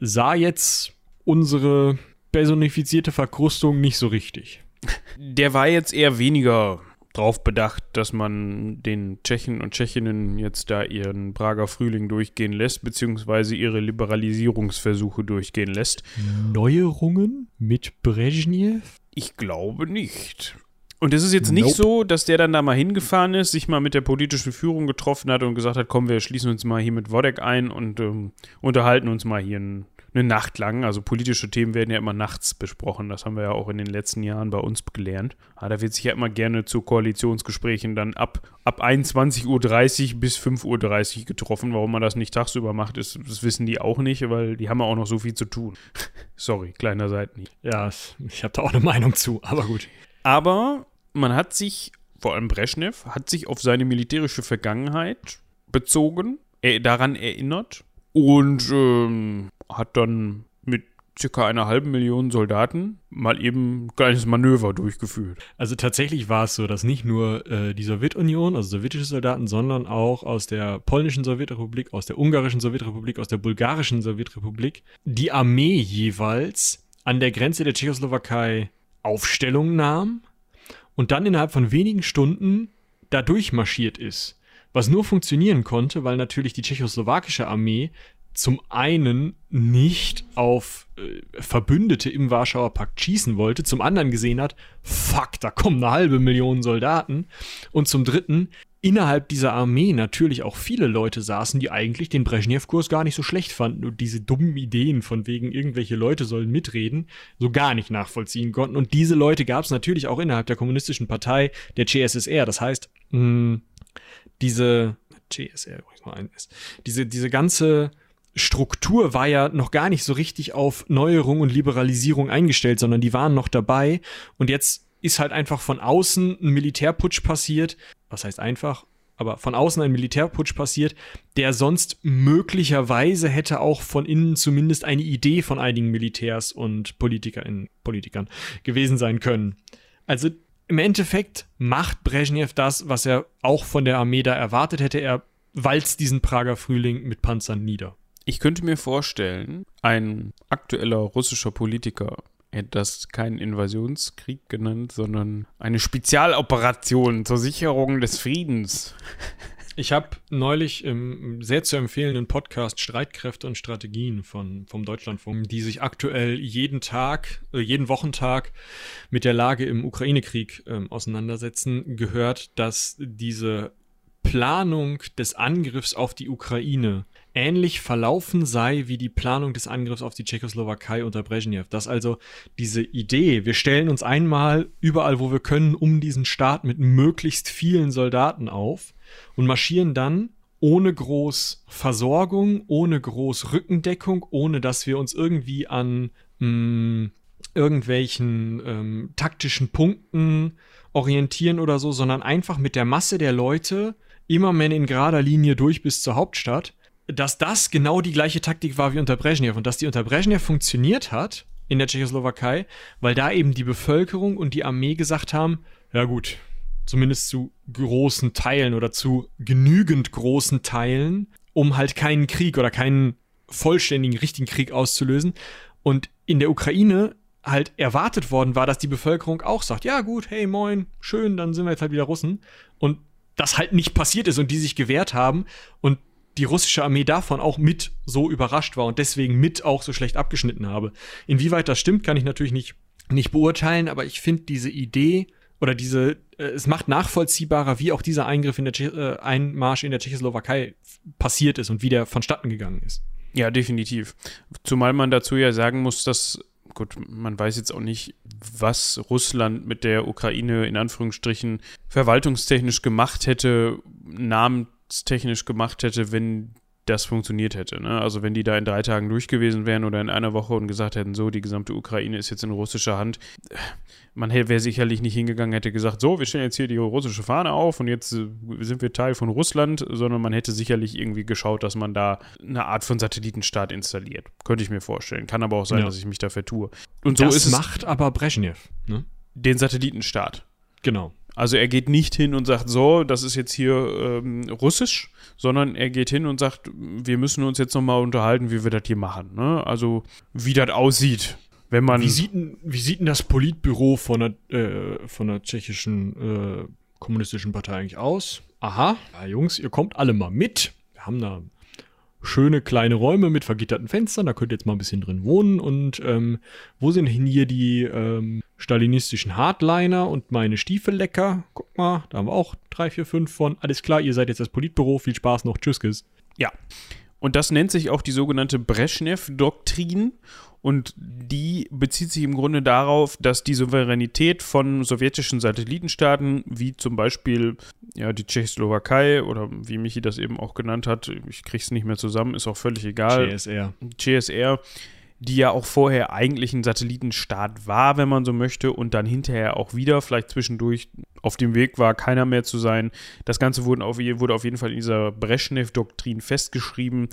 sah jetzt unsere personifizierte Verkrustung nicht so richtig. Der war jetzt eher weniger drauf bedacht, dass man den Tschechen und Tschechinnen jetzt da ihren Prager Frühling durchgehen lässt, beziehungsweise ihre Liberalisierungsversuche durchgehen lässt. Neuerungen mit Brezhnev? Ich glaube nicht. Und es ist jetzt nicht nope. so, dass der dann da mal hingefahren ist, sich mal mit der politischen Führung getroffen hat und gesagt hat, komm, wir schließen uns mal hier mit Wodek ein und ähm, unterhalten uns mal hier ein eine Nacht lang. Also politische Themen werden ja immer nachts besprochen. Das haben wir ja auch in den letzten Jahren bei uns gelernt. Aber da wird sich ja immer gerne zu Koalitionsgesprächen dann ab, ab 21.30 Uhr bis 5.30 Uhr getroffen. Warum man das nicht tagsüber macht, ist, das wissen die auch nicht, weil die haben ja auch noch so viel zu tun. *laughs* Sorry, kleiner Seiten. Ja, ich habe da auch eine Meinung zu, aber gut. Aber man hat sich, vor allem Brezhnev, hat sich auf seine militärische Vergangenheit bezogen, er, daran erinnert und ähm, hat dann mit circa einer halben Million Soldaten mal eben ein kleines Manöver durchgeführt. Also tatsächlich war es so, dass nicht nur äh, die Sowjetunion, also sowjetische Soldaten, sondern auch aus der polnischen Sowjetrepublik, aus der ungarischen Sowjetrepublik, aus der bulgarischen Sowjetrepublik die Armee jeweils an der Grenze der Tschechoslowakei Aufstellung nahm und dann innerhalb von wenigen Stunden da durchmarschiert ist. Was nur funktionieren konnte, weil natürlich die tschechoslowakische Armee zum einen nicht auf äh, Verbündete im Warschauer Pakt schießen wollte, zum anderen gesehen hat, fuck, da kommen eine halbe Million Soldaten und zum dritten innerhalb dieser Armee natürlich auch viele Leute saßen, die eigentlich den Brezhnev-Kurs gar nicht so schlecht fanden und diese dummen Ideen von wegen irgendwelche Leute sollen mitreden, so gar nicht nachvollziehen konnten. Und diese Leute gab es natürlich auch innerhalb der kommunistischen Partei der CSSR. Das heißt, mh, diese CSR, diese, diese ganze Struktur war ja noch gar nicht so richtig auf Neuerung und Liberalisierung eingestellt, sondern die waren noch dabei. Und jetzt ist halt einfach von außen ein Militärputsch passiert. Was heißt einfach? Aber von außen ein Militärputsch passiert, der sonst möglicherweise hätte auch von innen zumindest eine Idee von einigen Militärs und PolitikerInnen, Politikern gewesen sein können. Also im Endeffekt macht Brezhnev das, was er auch von der Armee da erwartet hätte. Er walzt diesen Prager Frühling mit Panzern nieder. Ich könnte mir vorstellen, ein aktueller russischer Politiker hätte das keinen Invasionskrieg genannt, sondern eine Spezialoperation zur Sicherung des Friedens. Ich habe neulich im sehr zu empfehlenden Podcast Streitkräfte und Strategien von, vom Deutschlandfunk, die sich aktuell jeden Tag, äh, jeden Wochentag mit der Lage im Ukraine-Krieg äh, auseinandersetzen, gehört, dass diese Planung des Angriffs auf die Ukraine ähnlich verlaufen sei wie die Planung des Angriffs auf die Tschechoslowakei unter Brezhnev. Dass also diese Idee, wir stellen uns einmal überall, wo wir können, um diesen Staat mit möglichst vielen Soldaten auf und marschieren dann ohne groß Versorgung, ohne groß Rückendeckung, ohne dass wir uns irgendwie an mh, hm, irgendwelchen ähm, taktischen Punkten orientieren oder so, sondern einfach mit der Masse der Leute immer mehr in gerader Linie durch bis zur Hauptstadt dass das genau die gleiche Taktik war wie unter Brezhnev und dass die unter Brezhnev funktioniert hat in der Tschechoslowakei, weil da eben die Bevölkerung und die Armee gesagt haben, ja gut, zumindest zu großen Teilen oder zu genügend großen Teilen, um halt keinen Krieg oder keinen vollständigen, richtigen Krieg auszulösen. Und in der Ukraine halt erwartet worden war, dass die Bevölkerung auch sagt, ja gut, hey moin, schön, dann sind wir jetzt halt wieder Russen. Und das halt nicht passiert ist und die sich gewehrt haben und die russische Armee davon auch mit so überrascht war und deswegen mit auch so schlecht abgeschnitten habe. Inwieweit das stimmt, kann ich natürlich nicht, nicht beurteilen, aber ich finde diese Idee oder diese, äh, es macht nachvollziehbarer, wie auch dieser Eingriff in der Tsche äh, Einmarsch in der Tschechoslowakei passiert ist und wie der vonstatten gegangen ist. Ja, definitiv. Zumal man dazu ja sagen muss, dass gut, man weiß jetzt auch nicht, was Russland mit der Ukraine in Anführungsstrichen verwaltungstechnisch gemacht hätte, namentlich technisch gemacht hätte, wenn das funktioniert hätte. Ne? Also wenn die da in drei Tagen durch gewesen wären oder in einer Woche und gesagt hätten, so, die gesamte Ukraine ist jetzt in russischer Hand. Man wäre sicherlich nicht hingegangen, hätte gesagt, so, wir stellen jetzt hier die russische Fahne auf und jetzt äh, sind wir Teil von Russland, sondern man hätte sicherlich irgendwie geschaut, dass man da eine Art von Satellitenstaat installiert. Könnte ich mir vorstellen. Kann aber auch sein, ja. dass ich mich da vertue. Und so das ist es. macht aber Brezhnev, ne? Den Satellitenstaat. Genau. Also er geht nicht hin und sagt, so, das ist jetzt hier ähm, Russisch, sondern er geht hin und sagt, wir müssen uns jetzt nochmal unterhalten, wie wir das hier machen. Ne? Also wie das aussieht. Wenn man wie, sieht, wie sieht denn das Politbüro von der, äh, von der tschechischen äh, kommunistischen Partei eigentlich aus? Aha, ja, Jungs, ihr kommt alle mal mit. Wir haben da schöne kleine Räume mit vergitterten Fenstern, da könnt ihr jetzt mal ein bisschen drin wohnen. Und ähm, wo sind denn hier die ähm, stalinistischen Hardliner und meine Stiefellecker? Guck mal, da haben wir auch drei, vier, fünf von. Alles klar, ihr seid jetzt das Politbüro, viel Spaß noch, tschüss. Ja, und das nennt sich auch die sogenannte Brezhnev-Doktrin. Und die bezieht sich im Grunde darauf, dass die Souveränität von sowjetischen Satellitenstaaten, wie zum Beispiel ja, die Tschechoslowakei oder wie Michi das eben auch genannt hat, ich krieg's nicht mehr zusammen, ist auch völlig egal. CSR. CSR, die ja auch vorher eigentlich ein Satellitenstaat war, wenn man so möchte, und dann hinterher auch wieder, vielleicht zwischendurch auf dem Weg war, keiner mehr zu sein. Das Ganze wurde auf, wurde auf jeden Fall in dieser Brezhnev-Doktrin festgeschrieben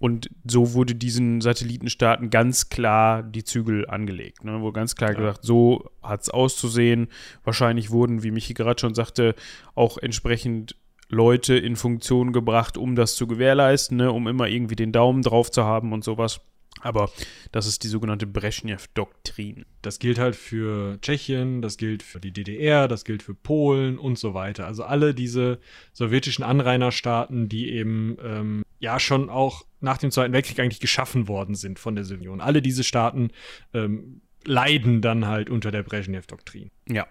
und so wurde diesen Satellitenstaaten ganz klar die Zügel angelegt. Ne? Wo ganz klar ja. gesagt, so hat es auszusehen. Wahrscheinlich wurden, wie Michi gerade schon sagte, auch entsprechend Leute in Funktion gebracht, um das zu gewährleisten, ne? um immer irgendwie den Daumen drauf zu haben und sowas. Aber das ist die sogenannte Brezhnev-Doktrin. Das gilt halt für Tschechien, das gilt für die DDR, das gilt für Polen und so weiter. Also alle diese sowjetischen Anrainerstaaten, die eben ähm, ja schon auch nach dem Zweiten Weltkrieg eigentlich geschaffen worden sind von der Sowjetunion. Alle diese Staaten ähm, leiden dann halt unter der Brezhnev-Doktrin. Ja.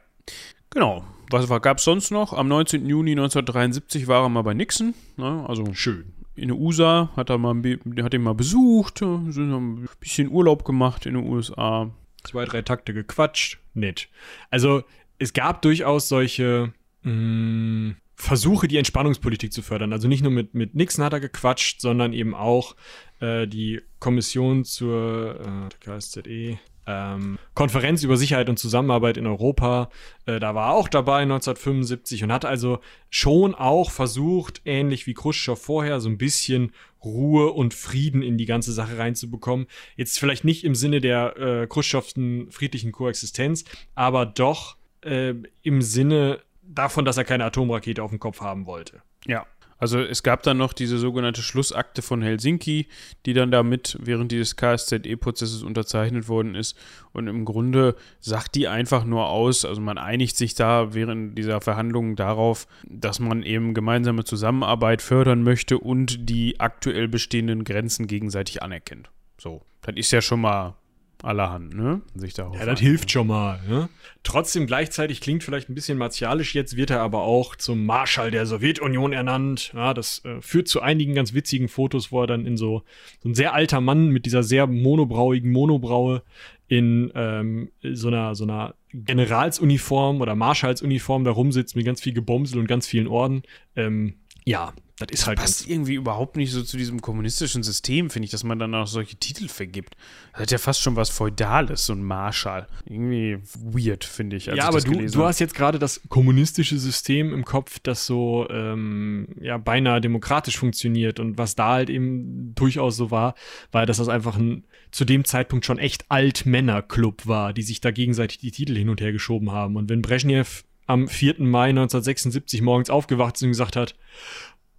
Genau. Was gab es sonst noch? Am 19. Juni 1973 war er mal bei Nixon. Ne? Also schön in den USA, hat er mal, hat ihn mal besucht, sind ein bisschen Urlaub gemacht in den USA. Zwei, drei Takte gequatscht, nett. Also es gab durchaus solche mh, mm, Versuche, die Entspannungspolitik zu fördern. Also nicht nur mit, mit Nixon hat er gequatscht, sondern eben auch äh, die Kommission zur äh, KSZE, ähm, Konferenz über Sicherheit und Zusammenarbeit in Europa. Äh, da war er auch dabei 1975 und hat also schon auch versucht, ähnlich wie Khrushchev vorher, so ein bisschen Ruhe und Frieden in die ganze Sache reinzubekommen. Jetzt vielleicht nicht im Sinne der äh, Khrushchevsten friedlichen Koexistenz, aber doch äh, im Sinne davon, dass er keine Atomrakete auf dem Kopf haben wollte. Ja, also es gab dann noch diese sogenannte Schlussakte von Helsinki, die dann damit während dieses KSZE-Prozesses unterzeichnet worden ist. Und im Grunde sagt die einfach nur aus, also man einigt sich da während dieser Verhandlungen darauf, dass man eben gemeinsame Zusammenarbeit fördern möchte und die aktuell bestehenden Grenzen gegenseitig anerkennt. So, das ist ja schon mal allerhand, ne? Sich darauf ja, das hilft schon mal. Ne? Trotzdem gleichzeitig klingt vielleicht ein bisschen martialisch. Jetzt wird er aber auch zum Marschall der Sowjetunion ernannt. Ja, das äh, führt zu einigen ganz witzigen Fotos, wo er dann in so, so ein sehr alter Mann mit dieser sehr monobrauigen Monobraue in ähm, so einer so einer Generalsuniform oder Marschallsuniform da rumsitzt mit ganz viel Gebomsel und ganz vielen Orden. Ähm, ja, das ist halt. Das passt irgendwie überhaupt nicht so zu diesem kommunistischen System, finde ich, dass man dann auch solche Titel vergibt. Das hat ja fast schon was Feudales, so ein Marschall. Irgendwie weird, finde ich. ja, aber du, du hast jetzt gerade das kommunistische System im Kopf, das so ähm, ja, beinahe demokratisch funktioniert. Und was da halt eben durchaus so war, war, dass das einfach ein zu dem Zeitpunkt schon echt Altmännerclub war, die sich da gegenseitig die Titel hin und her geschoben haben. Und wenn Brezhnev am 4. Mai 1976 morgens aufgewacht ist und gesagt hat,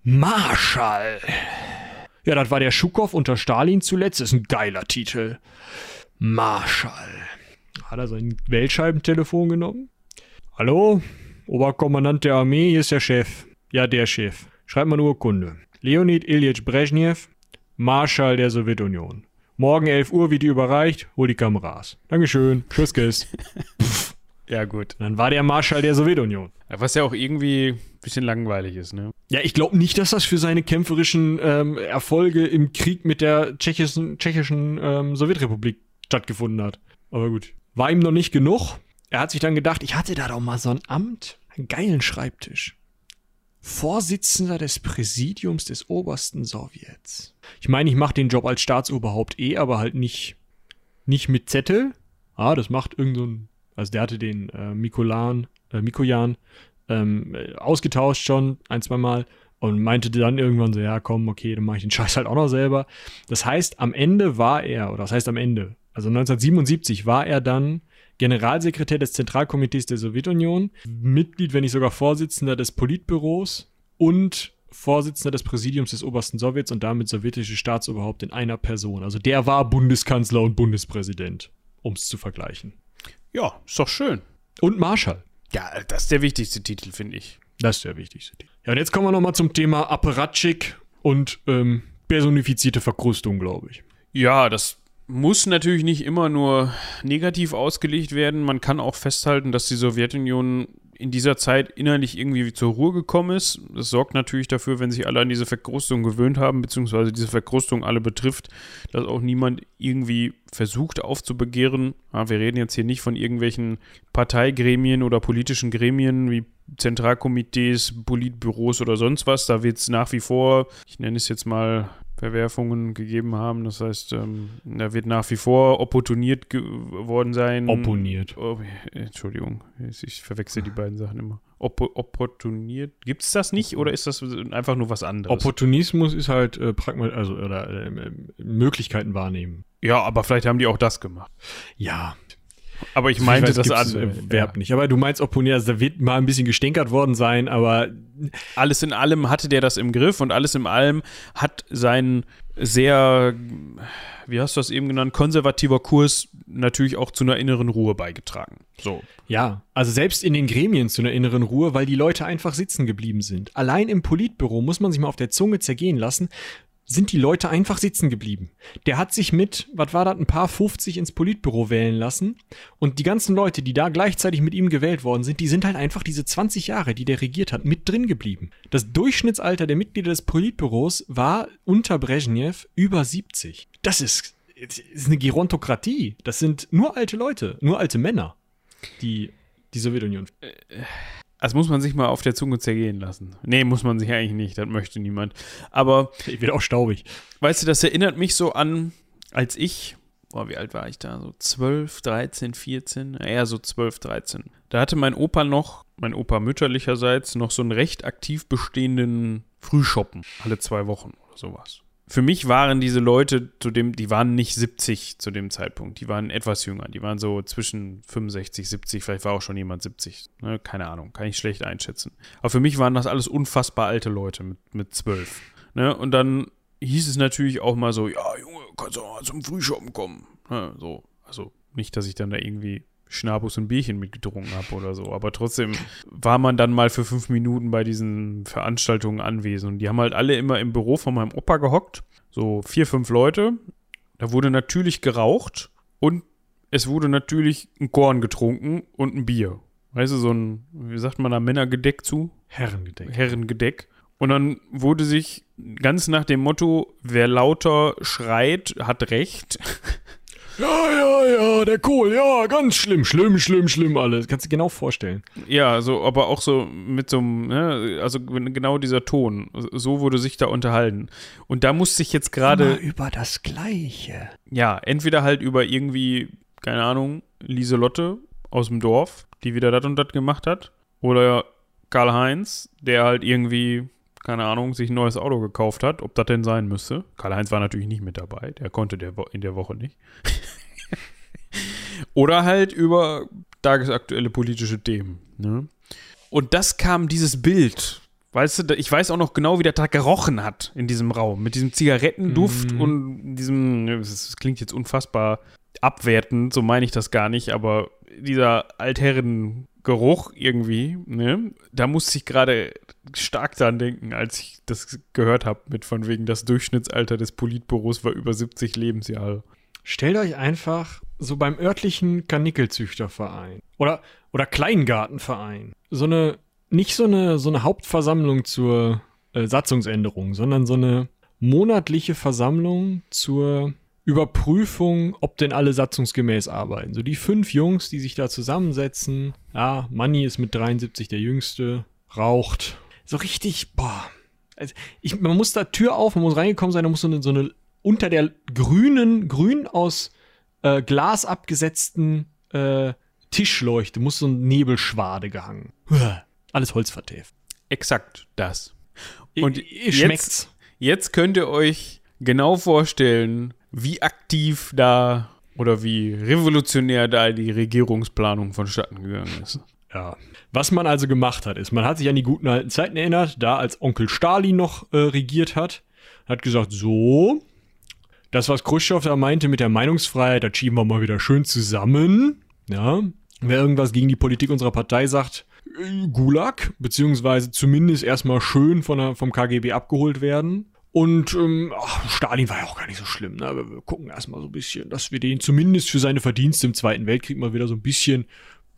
Marschall. Ja, das war der Schukow unter Stalin zuletzt. Ist ein geiler Titel. Marschall. Hat er sein Weltscheibentelefon genommen? Hallo? Oberkommandant der Armee, hier ist der Chef. Ja, der Chef. Schreibt mal eine Urkunde. Leonid Ilyich Brezhnev, Marschall der Sowjetunion. Morgen 11 Uhr wird die überreicht, hol die Kameras. Dankeschön. Tschüss, Kiss. *laughs* Ja, gut. Dann war der Marschall der Sowjetunion. Was ja auch irgendwie ein bisschen langweilig ist, ne? Ja, ich glaube nicht, dass das für seine kämpferischen ähm, Erfolge im Krieg mit der tschechischen, tschechischen ähm, Sowjetrepublik stattgefunden hat. Aber gut. War ihm noch nicht genug. Er hat sich dann gedacht, ich hatte da doch mal so ein Amt, einen geilen Schreibtisch. Vorsitzender des Präsidiums des obersten Sowjets. Ich meine, ich mache den Job als Staatsoberhaupt eh, aber halt nicht, nicht mit Zettel. Ah, das macht irgend so ein also der hatte den äh, Mikolan, äh, Mikojan ähm, ausgetauscht schon ein, zwei Mal und meinte dann irgendwann so, ja komm, okay, dann mache ich den Scheiß halt auch noch selber. Das heißt, am Ende war er, oder das heißt am Ende, also 1977 war er dann Generalsekretär des Zentralkomitees der Sowjetunion, Mitglied, wenn nicht sogar Vorsitzender des Politbüros und Vorsitzender des Präsidiums des obersten Sowjets und damit sowjetische Staatsoberhaupt in einer Person. Also der war Bundeskanzler und Bundespräsident, um es zu vergleichen. Ja, ist doch schön. Und Marschall. Ja, das ist der wichtigste Titel, finde ich. Das ist der wichtigste Titel. Ja, und jetzt kommen wir nochmal zum Thema Apparatschik und ähm, personifizierte Verkrustung, glaube ich. Ja, das muss natürlich nicht immer nur negativ ausgelegt werden. Man kann auch festhalten, dass die Sowjetunion in dieser Zeit innerlich irgendwie zur Ruhe gekommen ist. Das sorgt natürlich dafür, wenn sich alle an diese Verkrustung gewöhnt haben, beziehungsweise diese Verkrustung alle betrifft, dass auch niemand irgendwie versucht aufzubegehren. Ja, wir reden jetzt hier nicht von irgendwelchen Parteigremien oder politischen Gremien wie Zentralkomitees, Politbüros oder sonst was. Da wird es nach wie vor, ich nenne es jetzt mal Verwerfungen gegeben haben. Das heißt, ähm, da wird nach wie vor opportuniert worden sein. Opponiert. Oh, Entschuldigung, ich verwechsel die beiden Sachen immer. Op opportuniert. Gibt es das nicht oder ist das einfach nur was anderes? Opportunismus ist halt äh, Pragma also oder äh, Möglichkeiten wahrnehmen. Ja, aber vielleicht haben die auch das gemacht. Ja, aber ich meinte ich weiß, das andere. Äh, ja. nicht. Aber du meinst opponieren, also da wird mal ein bisschen gestänkert worden sein, aber. Alles in allem hatte der das im Griff und alles in allem hat sein sehr, wie hast du das eben genannt, konservativer Kurs natürlich auch zu einer inneren Ruhe beigetragen. So. Ja, also selbst in den Gremien zu einer inneren Ruhe, weil die Leute einfach sitzen geblieben sind. Allein im Politbüro muss man sich mal auf der Zunge zergehen lassen, sind die Leute einfach sitzen geblieben. Der hat sich mit, was war das, ein paar 50 ins Politbüro wählen lassen. Und die ganzen Leute, die da gleichzeitig mit ihm gewählt worden sind, die sind halt einfach diese 20 Jahre, die der regiert hat, mit drin geblieben. Das Durchschnittsalter der Mitglieder des Politbüros war unter Brezhnev über 70. Das ist, ist eine Gerontokratie. Das sind nur alte Leute, nur alte Männer, die die Sowjetunion. Äh, äh. Das muss man sich mal auf der Zunge zergehen lassen. Nee, muss man sich eigentlich nicht, das möchte niemand. Aber. Ich werde auch staubig. Weißt du, das erinnert mich so an, als ich, boah, wie alt war ich da? So 12, 13, 14? Eher so 12, 13. Da hatte mein Opa noch, mein Opa mütterlicherseits, noch so einen recht aktiv bestehenden Frühschoppen. Alle zwei Wochen oder sowas für mich waren diese Leute zu dem, die waren nicht 70 zu dem Zeitpunkt, die waren etwas jünger, die waren so zwischen 65, 70, vielleicht war auch schon jemand 70, ne? keine Ahnung, kann ich schlecht einschätzen. Aber für mich waren das alles unfassbar alte Leute mit, mit 12. Ne? Und dann hieß es natürlich auch mal so, ja Junge, kannst du mal zum Frühschoppen kommen. Ne? So, also nicht, dass ich dann da irgendwie Schnabus und Bierchen mitgetrunken habe oder so. Aber trotzdem war man dann mal für fünf Minuten bei diesen Veranstaltungen anwesend. Und die haben halt alle immer im Büro von meinem Opa gehockt. So vier, fünf Leute. Da wurde natürlich geraucht und es wurde natürlich ein Korn getrunken und ein Bier. Weißt du, so ein, wie sagt man da, Männergedeck zu? Herrengedeck. Herrengedeck. Und dann wurde sich ganz nach dem Motto, wer lauter schreit, hat recht. *laughs* Ja, ja, ja, der Kohl, ja, ganz schlimm, schlimm, schlimm, schlimm alles. Kannst du dir genau vorstellen. Ja, so, aber auch so mit so einem, ne, also genau dieser Ton. So wurde sich da unterhalten. Und da musste ich jetzt gerade. über das Gleiche. Ja, entweder halt über irgendwie, keine Ahnung, Lieselotte aus dem Dorf, die wieder das und das gemacht hat. Oder Karl-Heinz, der halt irgendwie keine Ahnung, sich ein neues Auto gekauft hat, ob das denn sein müsste. Karl-Heinz war natürlich nicht mit dabei, der konnte der in der Woche nicht. *laughs* Oder halt über tagesaktuelle politische Themen. Ne? Und das kam dieses Bild. Weißt du, ich weiß auch noch genau, wie der Tag gerochen hat in diesem Raum. Mit diesem Zigarettenduft mm. und diesem, das klingt jetzt unfassbar abwertend, so meine ich das gar nicht, aber dieser Altherren Geruch irgendwie, ne? Da musste ich gerade stark dran denken, als ich das gehört habe, mit von wegen das Durchschnittsalter des Politbüros war über 70 Lebensjahre. Stellt euch einfach so beim örtlichen Kanickelzüchterverein oder, oder Kleingartenverein so eine, nicht so eine, so eine Hauptversammlung zur äh, Satzungsänderung, sondern so eine monatliche Versammlung zur Überprüfung, ob denn alle satzungsgemäß arbeiten. So die fünf Jungs, die sich da zusammensetzen. Ja, Manni ist mit 73 der Jüngste, raucht. So richtig, boah. Also ich, man muss da Tür auf, man muss reingekommen sein, da muss so eine, so eine unter der grünen, grün aus äh, Glas abgesetzten äh, Tischleuchte, muss so ein Nebelschwade gehangen. Alles holzvertäft. Exakt das. Und I, jetzt, jetzt könnt ihr euch genau vorstellen, wie aktiv da oder wie revolutionär da die Regierungsplanung vonstatten gegangen ist. Ja. Was man also gemacht hat, ist, man hat sich an die guten alten Zeiten erinnert, da als Onkel Stalin noch äh, regiert hat, hat gesagt, so, das, was Khrushchev da meinte mit der Meinungsfreiheit, das schieben wir mal wieder schön zusammen. Ja. wer irgendwas gegen die Politik unserer Partei sagt, äh, Gulag, beziehungsweise zumindest erstmal schön von der, vom KGB abgeholt werden. Und ähm, ach, Stalin war ja auch gar nicht so schlimm. Ne? Aber wir gucken erstmal so ein bisschen, dass wir den zumindest für seine Verdienste im Zweiten Weltkrieg mal wieder so ein bisschen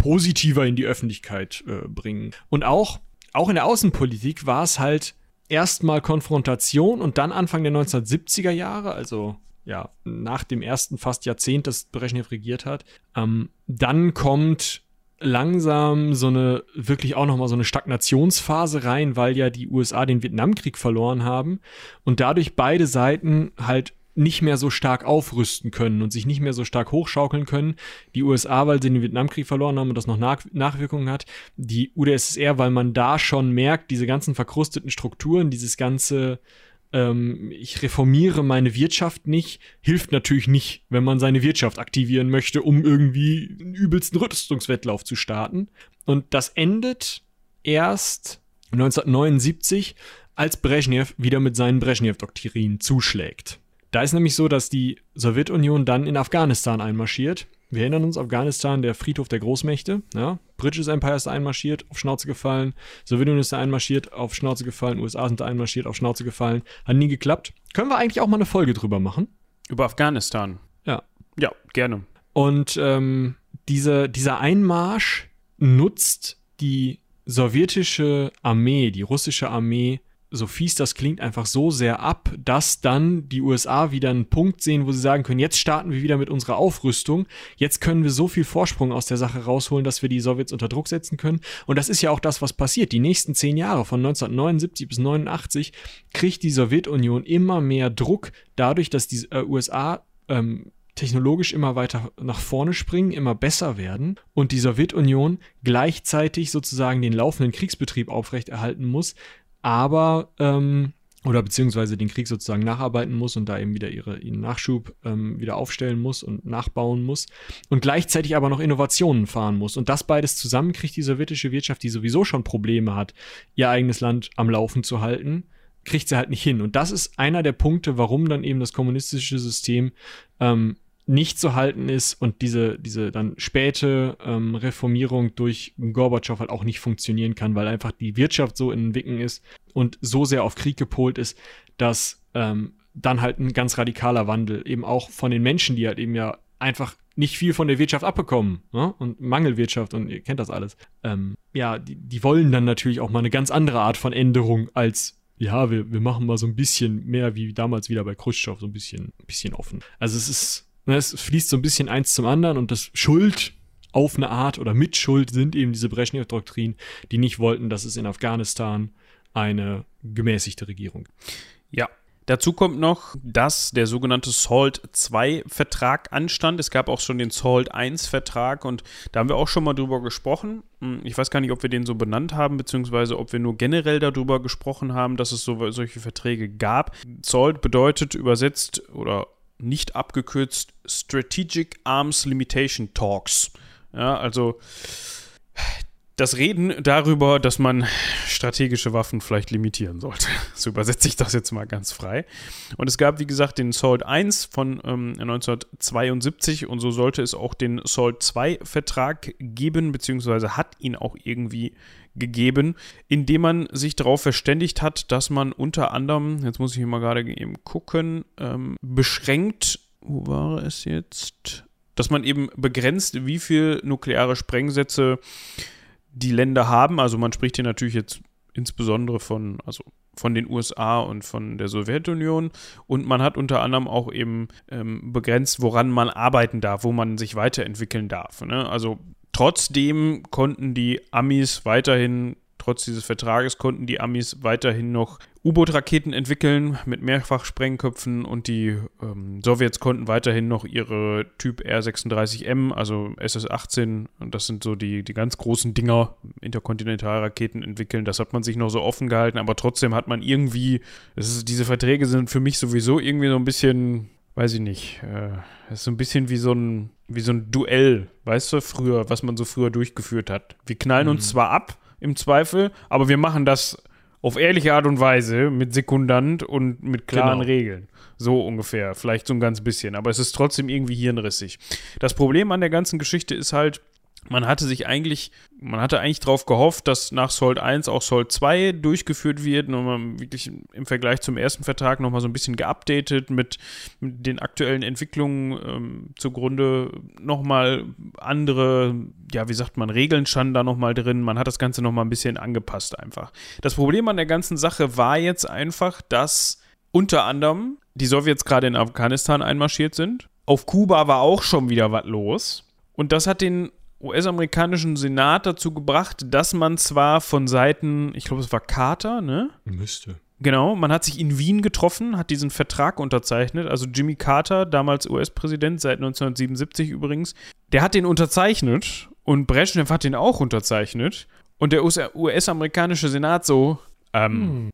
positiver in die Öffentlichkeit äh, bringen. Und auch, auch in der Außenpolitik war es halt erstmal Konfrontation und dann Anfang der 1970er Jahre, also ja, nach dem ersten fast Jahrzehnt, das Brezhnev regiert hat, ähm, dann kommt langsam so eine, wirklich auch nochmal so eine Stagnationsphase rein, weil ja die USA den Vietnamkrieg verloren haben und dadurch beide Seiten halt nicht mehr so stark aufrüsten können und sich nicht mehr so stark hochschaukeln können. Die USA, weil sie den Vietnamkrieg verloren haben und das noch Nach Nachwirkungen hat. Die UdSSR, weil man da schon merkt, diese ganzen verkrusteten Strukturen, dieses ganze ähm, ich reformiere meine Wirtschaft nicht, hilft natürlich nicht, wenn man seine Wirtschaft aktivieren möchte, um irgendwie einen übelsten Rüstungswettlauf zu starten. Und das endet erst 1979, als Brezhnev wieder mit seinen Brezhnev-Doktrinen zuschlägt. Da ist nämlich so, dass die Sowjetunion dann in Afghanistan einmarschiert wir erinnern uns, Afghanistan, der Friedhof der Großmächte. Ja? British Empire ist einmarschiert, auf Schnauze gefallen. Sowjetunion ist da einmarschiert, auf Schnauze gefallen. USA sind da einmarschiert, auf Schnauze gefallen. Hat nie geklappt. Können wir eigentlich auch mal eine Folge drüber machen? Über Afghanistan? Ja. Ja, gerne. Und ähm, diese, dieser Einmarsch nutzt die sowjetische Armee, die russische Armee so fies das klingt, einfach so sehr ab, dass dann die USA wieder einen Punkt sehen, wo sie sagen können, jetzt starten wir wieder mit unserer Aufrüstung, jetzt können wir so viel Vorsprung aus der Sache rausholen, dass wir die Sowjets unter Druck setzen können. Und das ist ja auch das, was passiert. Die nächsten zehn Jahre, von 1979 bis 89, kriegt die Sowjetunion immer mehr Druck, dadurch, dass die äh, USA ähm, technologisch immer weiter nach vorne springen, immer besser werden und die Sowjetunion gleichzeitig sozusagen den laufenden Kriegsbetrieb aufrechterhalten muss, aber ähm, oder beziehungsweise den Krieg sozusagen nacharbeiten muss und da eben wieder ihre, ihren Nachschub ähm, wieder aufstellen muss und nachbauen muss und gleichzeitig aber noch Innovationen fahren muss. Und das beides zusammen kriegt die sowjetische Wirtschaft, die sowieso schon Probleme hat, ihr eigenes Land am Laufen zu halten, kriegt sie halt nicht hin. Und das ist einer der Punkte, warum dann eben das kommunistische System ähm, nicht zu halten ist und diese, diese dann späte ähm, Reformierung durch Gorbatschow halt auch nicht funktionieren kann, weil einfach die Wirtschaft so in Wicken ist und so sehr auf Krieg gepolt ist, dass ähm, dann halt ein ganz radikaler Wandel eben auch von den Menschen, die halt eben ja einfach nicht viel von der Wirtschaft abbekommen ne? und Mangelwirtschaft und ihr kennt das alles. Ähm, ja, die, die wollen dann natürlich auch mal eine ganz andere Art von Änderung als ja, wir, wir machen mal so ein bisschen mehr wie damals wieder bei Khrushchev, so ein bisschen, bisschen offen. Also es ist es fließt so ein bisschen eins zum anderen und das Schuld auf eine Art oder mit Schuld sind eben diese Brezhnev-Doktrinen, die nicht wollten, dass es in Afghanistan eine gemäßigte Regierung. Ja, Dazu kommt noch, dass der sogenannte SALT II-Vertrag anstand. Es gab auch schon den SALT I-Vertrag und da haben wir auch schon mal drüber gesprochen. Hm, ich weiß gar nicht, ob wir den so benannt haben, beziehungsweise ob wir nur generell darüber gesprochen haben, dass es so, solche Verträge gab. SALT bedeutet übersetzt oder nicht abgekürzt Strategic Arms Limitation Talks. Ja, also das Reden darüber, dass man strategische Waffen vielleicht limitieren sollte. *laughs* So übersetze ich das jetzt mal ganz frei. Und es gab, wie gesagt, den SALT I von ähm, 1972 und so sollte es auch den SALT II Vertrag geben, beziehungsweise hat ihn auch irgendwie gegeben, indem man sich darauf verständigt hat, dass man unter anderem, jetzt muss ich hier mal gerade eben gucken, ähm, beschränkt, wo war es jetzt? Dass man eben begrenzt, wie viel nukleare Sprengsätze die Länder haben. Also man spricht hier natürlich jetzt insbesondere von, also von den USA und von der Sowjetunion. Und man hat unter anderem auch eben ähm, begrenzt, woran man arbeiten darf, wo man sich weiterentwickeln darf. Ne? Also Trotzdem konnten die Amis weiterhin, trotz dieses Vertrages, konnten die Amis weiterhin noch U-Boot-Raketen entwickeln mit Mehrfachsprengköpfen und die ähm, Sowjets konnten weiterhin noch ihre Typ R-36M, also SS-18, und das sind so die, die ganz großen Dinger, Interkontinentalraketen entwickeln. Das hat man sich noch so offen gehalten, aber trotzdem hat man irgendwie, ist, diese Verträge sind für mich sowieso irgendwie so ein bisschen weiß ich nicht, äh, ist so ein bisschen wie so ein, wie so ein Duell, weißt du, früher, was man so früher durchgeführt hat. Wir knallen mhm. uns zwar ab, im Zweifel, aber wir machen das auf ehrliche Art und Weise mit Sekundant und mit klaren genau. Regeln. So ungefähr, vielleicht so ein ganz bisschen, aber es ist trotzdem irgendwie hirnrissig. Das Problem an der ganzen Geschichte ist halt, man hatte sich eigentlich, man hatte eigentlich darauf gehofft, dass nach Salt 1 auch Salt 2 durchgeführt wird und man wirklich im Vergleich zum ersten Vertrag nochmal so ein bisschen geupdatet mit, mit den aktuellen Entwicklungen ähm, zugrunde nochmal andere, ja, wie sagt man, Regeln standen da nochmal drin. Man hat das Ganze nochmal ein bisschen angepasst einfach. Das Problem an der ganzen Sache war jetzt einfach, dass unter anderem die Sowjets gerade in Afghanistan einmarschiert sind. Auf Kuba war auch schon wieder was los. Und das hat den US-amerikanischen Senat dazu gebracht, dass man zwar von Seiten, ich glaube, es war Carter, ne? Müsste. Genau, man hat sich in Wien getroffen, hat diesen Vertrag unterzeichnet. Also Jimmy Carter, damals US-Präsident, seit 1977 übrigens, der hat den unterzeichnet und Brezhnev hat den auch unterzeichnet. Und der US-amerikanische Senat so, ähm,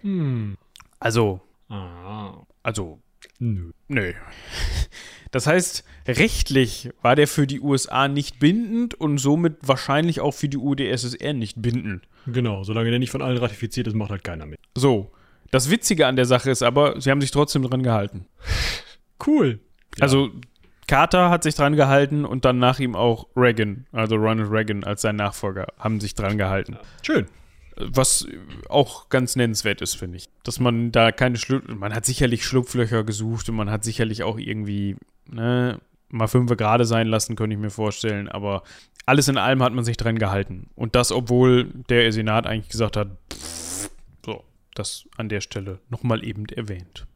hm. Hm. also, ah. also, nö. nö. *laughs* Das heißt, rechtlich war der für die USA nicht bindend und somit wahrscheinlich auch für die UdSSR nicht bindend. Genau, solange der nicht von allen ratifiziert ist, macht halt keiner mit. So. Das Witzige an der Sache ist aber, sie haben sich trotzdem dran gehalten. *laughs* Cool. Ja. Also, Carter hat sich dran gehalten und dann nach ihm auch Reagan, also Ronald Reagan als sein Nachfolger, haben sich dran gehalten. Schön. Was auch ganz nennenswert ist, finde ich. Dass man da keine Schlupflöcher, man hat sicherlich Schlupflöcher gesucht und man hat sicherlich auch irgendwie ne, mal fünf gerade sein lassen, könnte ich mir vorstellen. Aber alles in allem hat man sich dran gehalten. Und das, obwohl der Senat eigentlich gesagt hat, pff, so, das an der Stelle nochmal eben erwähnt.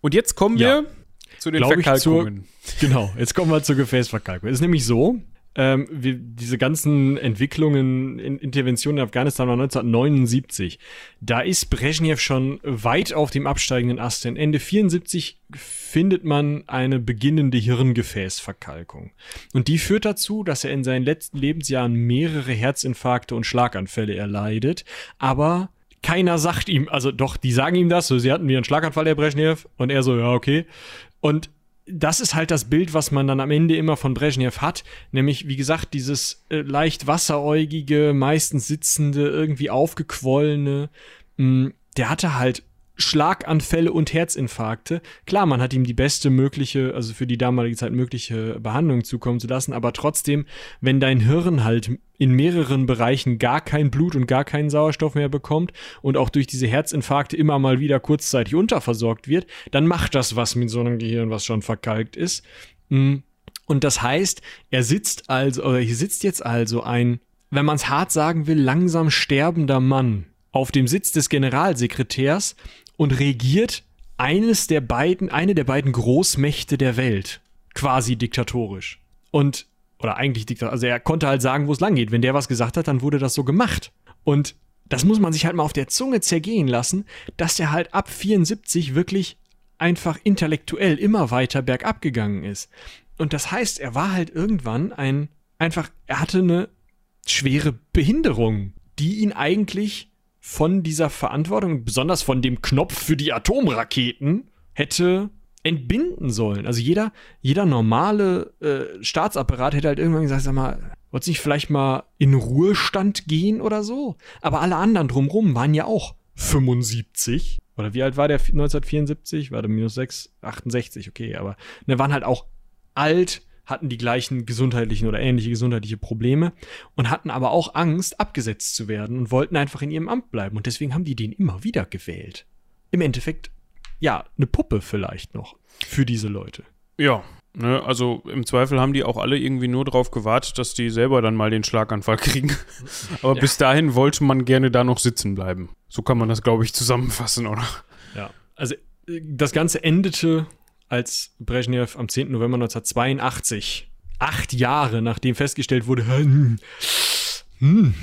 Und jetzt kommen ja. wir zu den Verkalkungen. Zur, *laughs* genau, jetzt kommen wir zur Gefäßverkalkung. Es ist nämlich so, ähm, wir, diese ganzen Entwicklungen, in, Interventionen in Afghanistan war 1979. Da ist Brezhnev schon weit auf dem absteigenden Ast. Denn Ende 74 findet man eine beginnende Hirngefäßverkalkung. Und die führt dazu, dass er in seinen letzten Lebensjahren mehrere Herzinfarkte und Schlaganfälle erleidet. Aber keiner sagt ihm, also doch, die sagen ihm das, so, sie hatten wieder einen Schlaganfall, der Brezhnev, und er so, ja, okay. Und das ist halt das Bild, was man dann am Ende immer von Brezhnev hat, nämlich wie gesagt dieses äh, leicht wasseräugige, meistens sitzende, irgendwie aufgequollene. Mh, mm, der hatte halt Schlaganfälle und Herzinfarkte. Klar, man hat ihm die beste mögliche, also für die damalige Zeit mögliche Behandlung zukommen zu lassen, aber trotzdem, wenn dein Hirn halt in mehreren Bereichen gar kein Blut und gar keinen Sauerstoff mehr bekommt und auch durch diese Herzinfarkte immer mal wieder kurzzeitig unterversorgt wird, dann macht das was mit so einem Gehirn, was schon verkalkt ist. Mm. Und das heißt, er sitzt also, oder hier sitzt jetzt also ein, wenn man es hart sagen will, langsam sterbender Mann auf dem Sitz des Generalsekretärs und regiert eines der beiden, eine der beiden Großmächte der Welt. Quasi diktatorisch. Und, oder eigentlich diktatorisch, also er konnte halt sagen, wo es lang geht. Wenn der was gesagt hat, dann wurde das so gemacht. Und das muss man sich halt mal auf der Zunge zergehen lassen, dass der halt ab 74 wirklich einfach intellektuell immer weiter bergab gegangen ist. Und das heißt, er war halt irgendwann ein, einfach, er hatte eine schwere Behinderung, die ihn eigentlich von dieser Verantwortung, besonders von dem Knopf für die Atomraketen, hätte entbinden sollen. Also jeder, jeder normale äh, Staatsapparat hätte halt irgendwann gesagt, sag mal, wollt nicht vielleicht mal in Ruhestand gehen oder so? Aber alle anderen drumrum waren ja auch 75. Oder wie alt war der 1974? War der minus 6? 68, okay, aber ne, waren halt auch alt, hatten die gleichen gesundheitlichen oder ähnliche gesundheitliche Probleme und hatten aber auch Angst, abgesetzt zu werden und wollten einfach in ihrem Amt bleiben. Und deswegen haben die den immer wieder gewählt. Im Endeffekt, ja, eine Puppe vielleicht noch für diese Leute. Ja, ne, also im Zweifel haben die auch alle irgendwie nur darauf gewartet, dass die selber dann mal den Schlaganfall *laughs* kriegen. aber ja. bis dahin wollte man gerne da noch sitzen bleiben. So kann man das, glaube ich, zusammenfassen, oder? Ja, also äh, das Ganze endete als Brezhnev am 10. November 1982, acht Jahre nachdem festgestellt wurde, *laughs* hm, hm,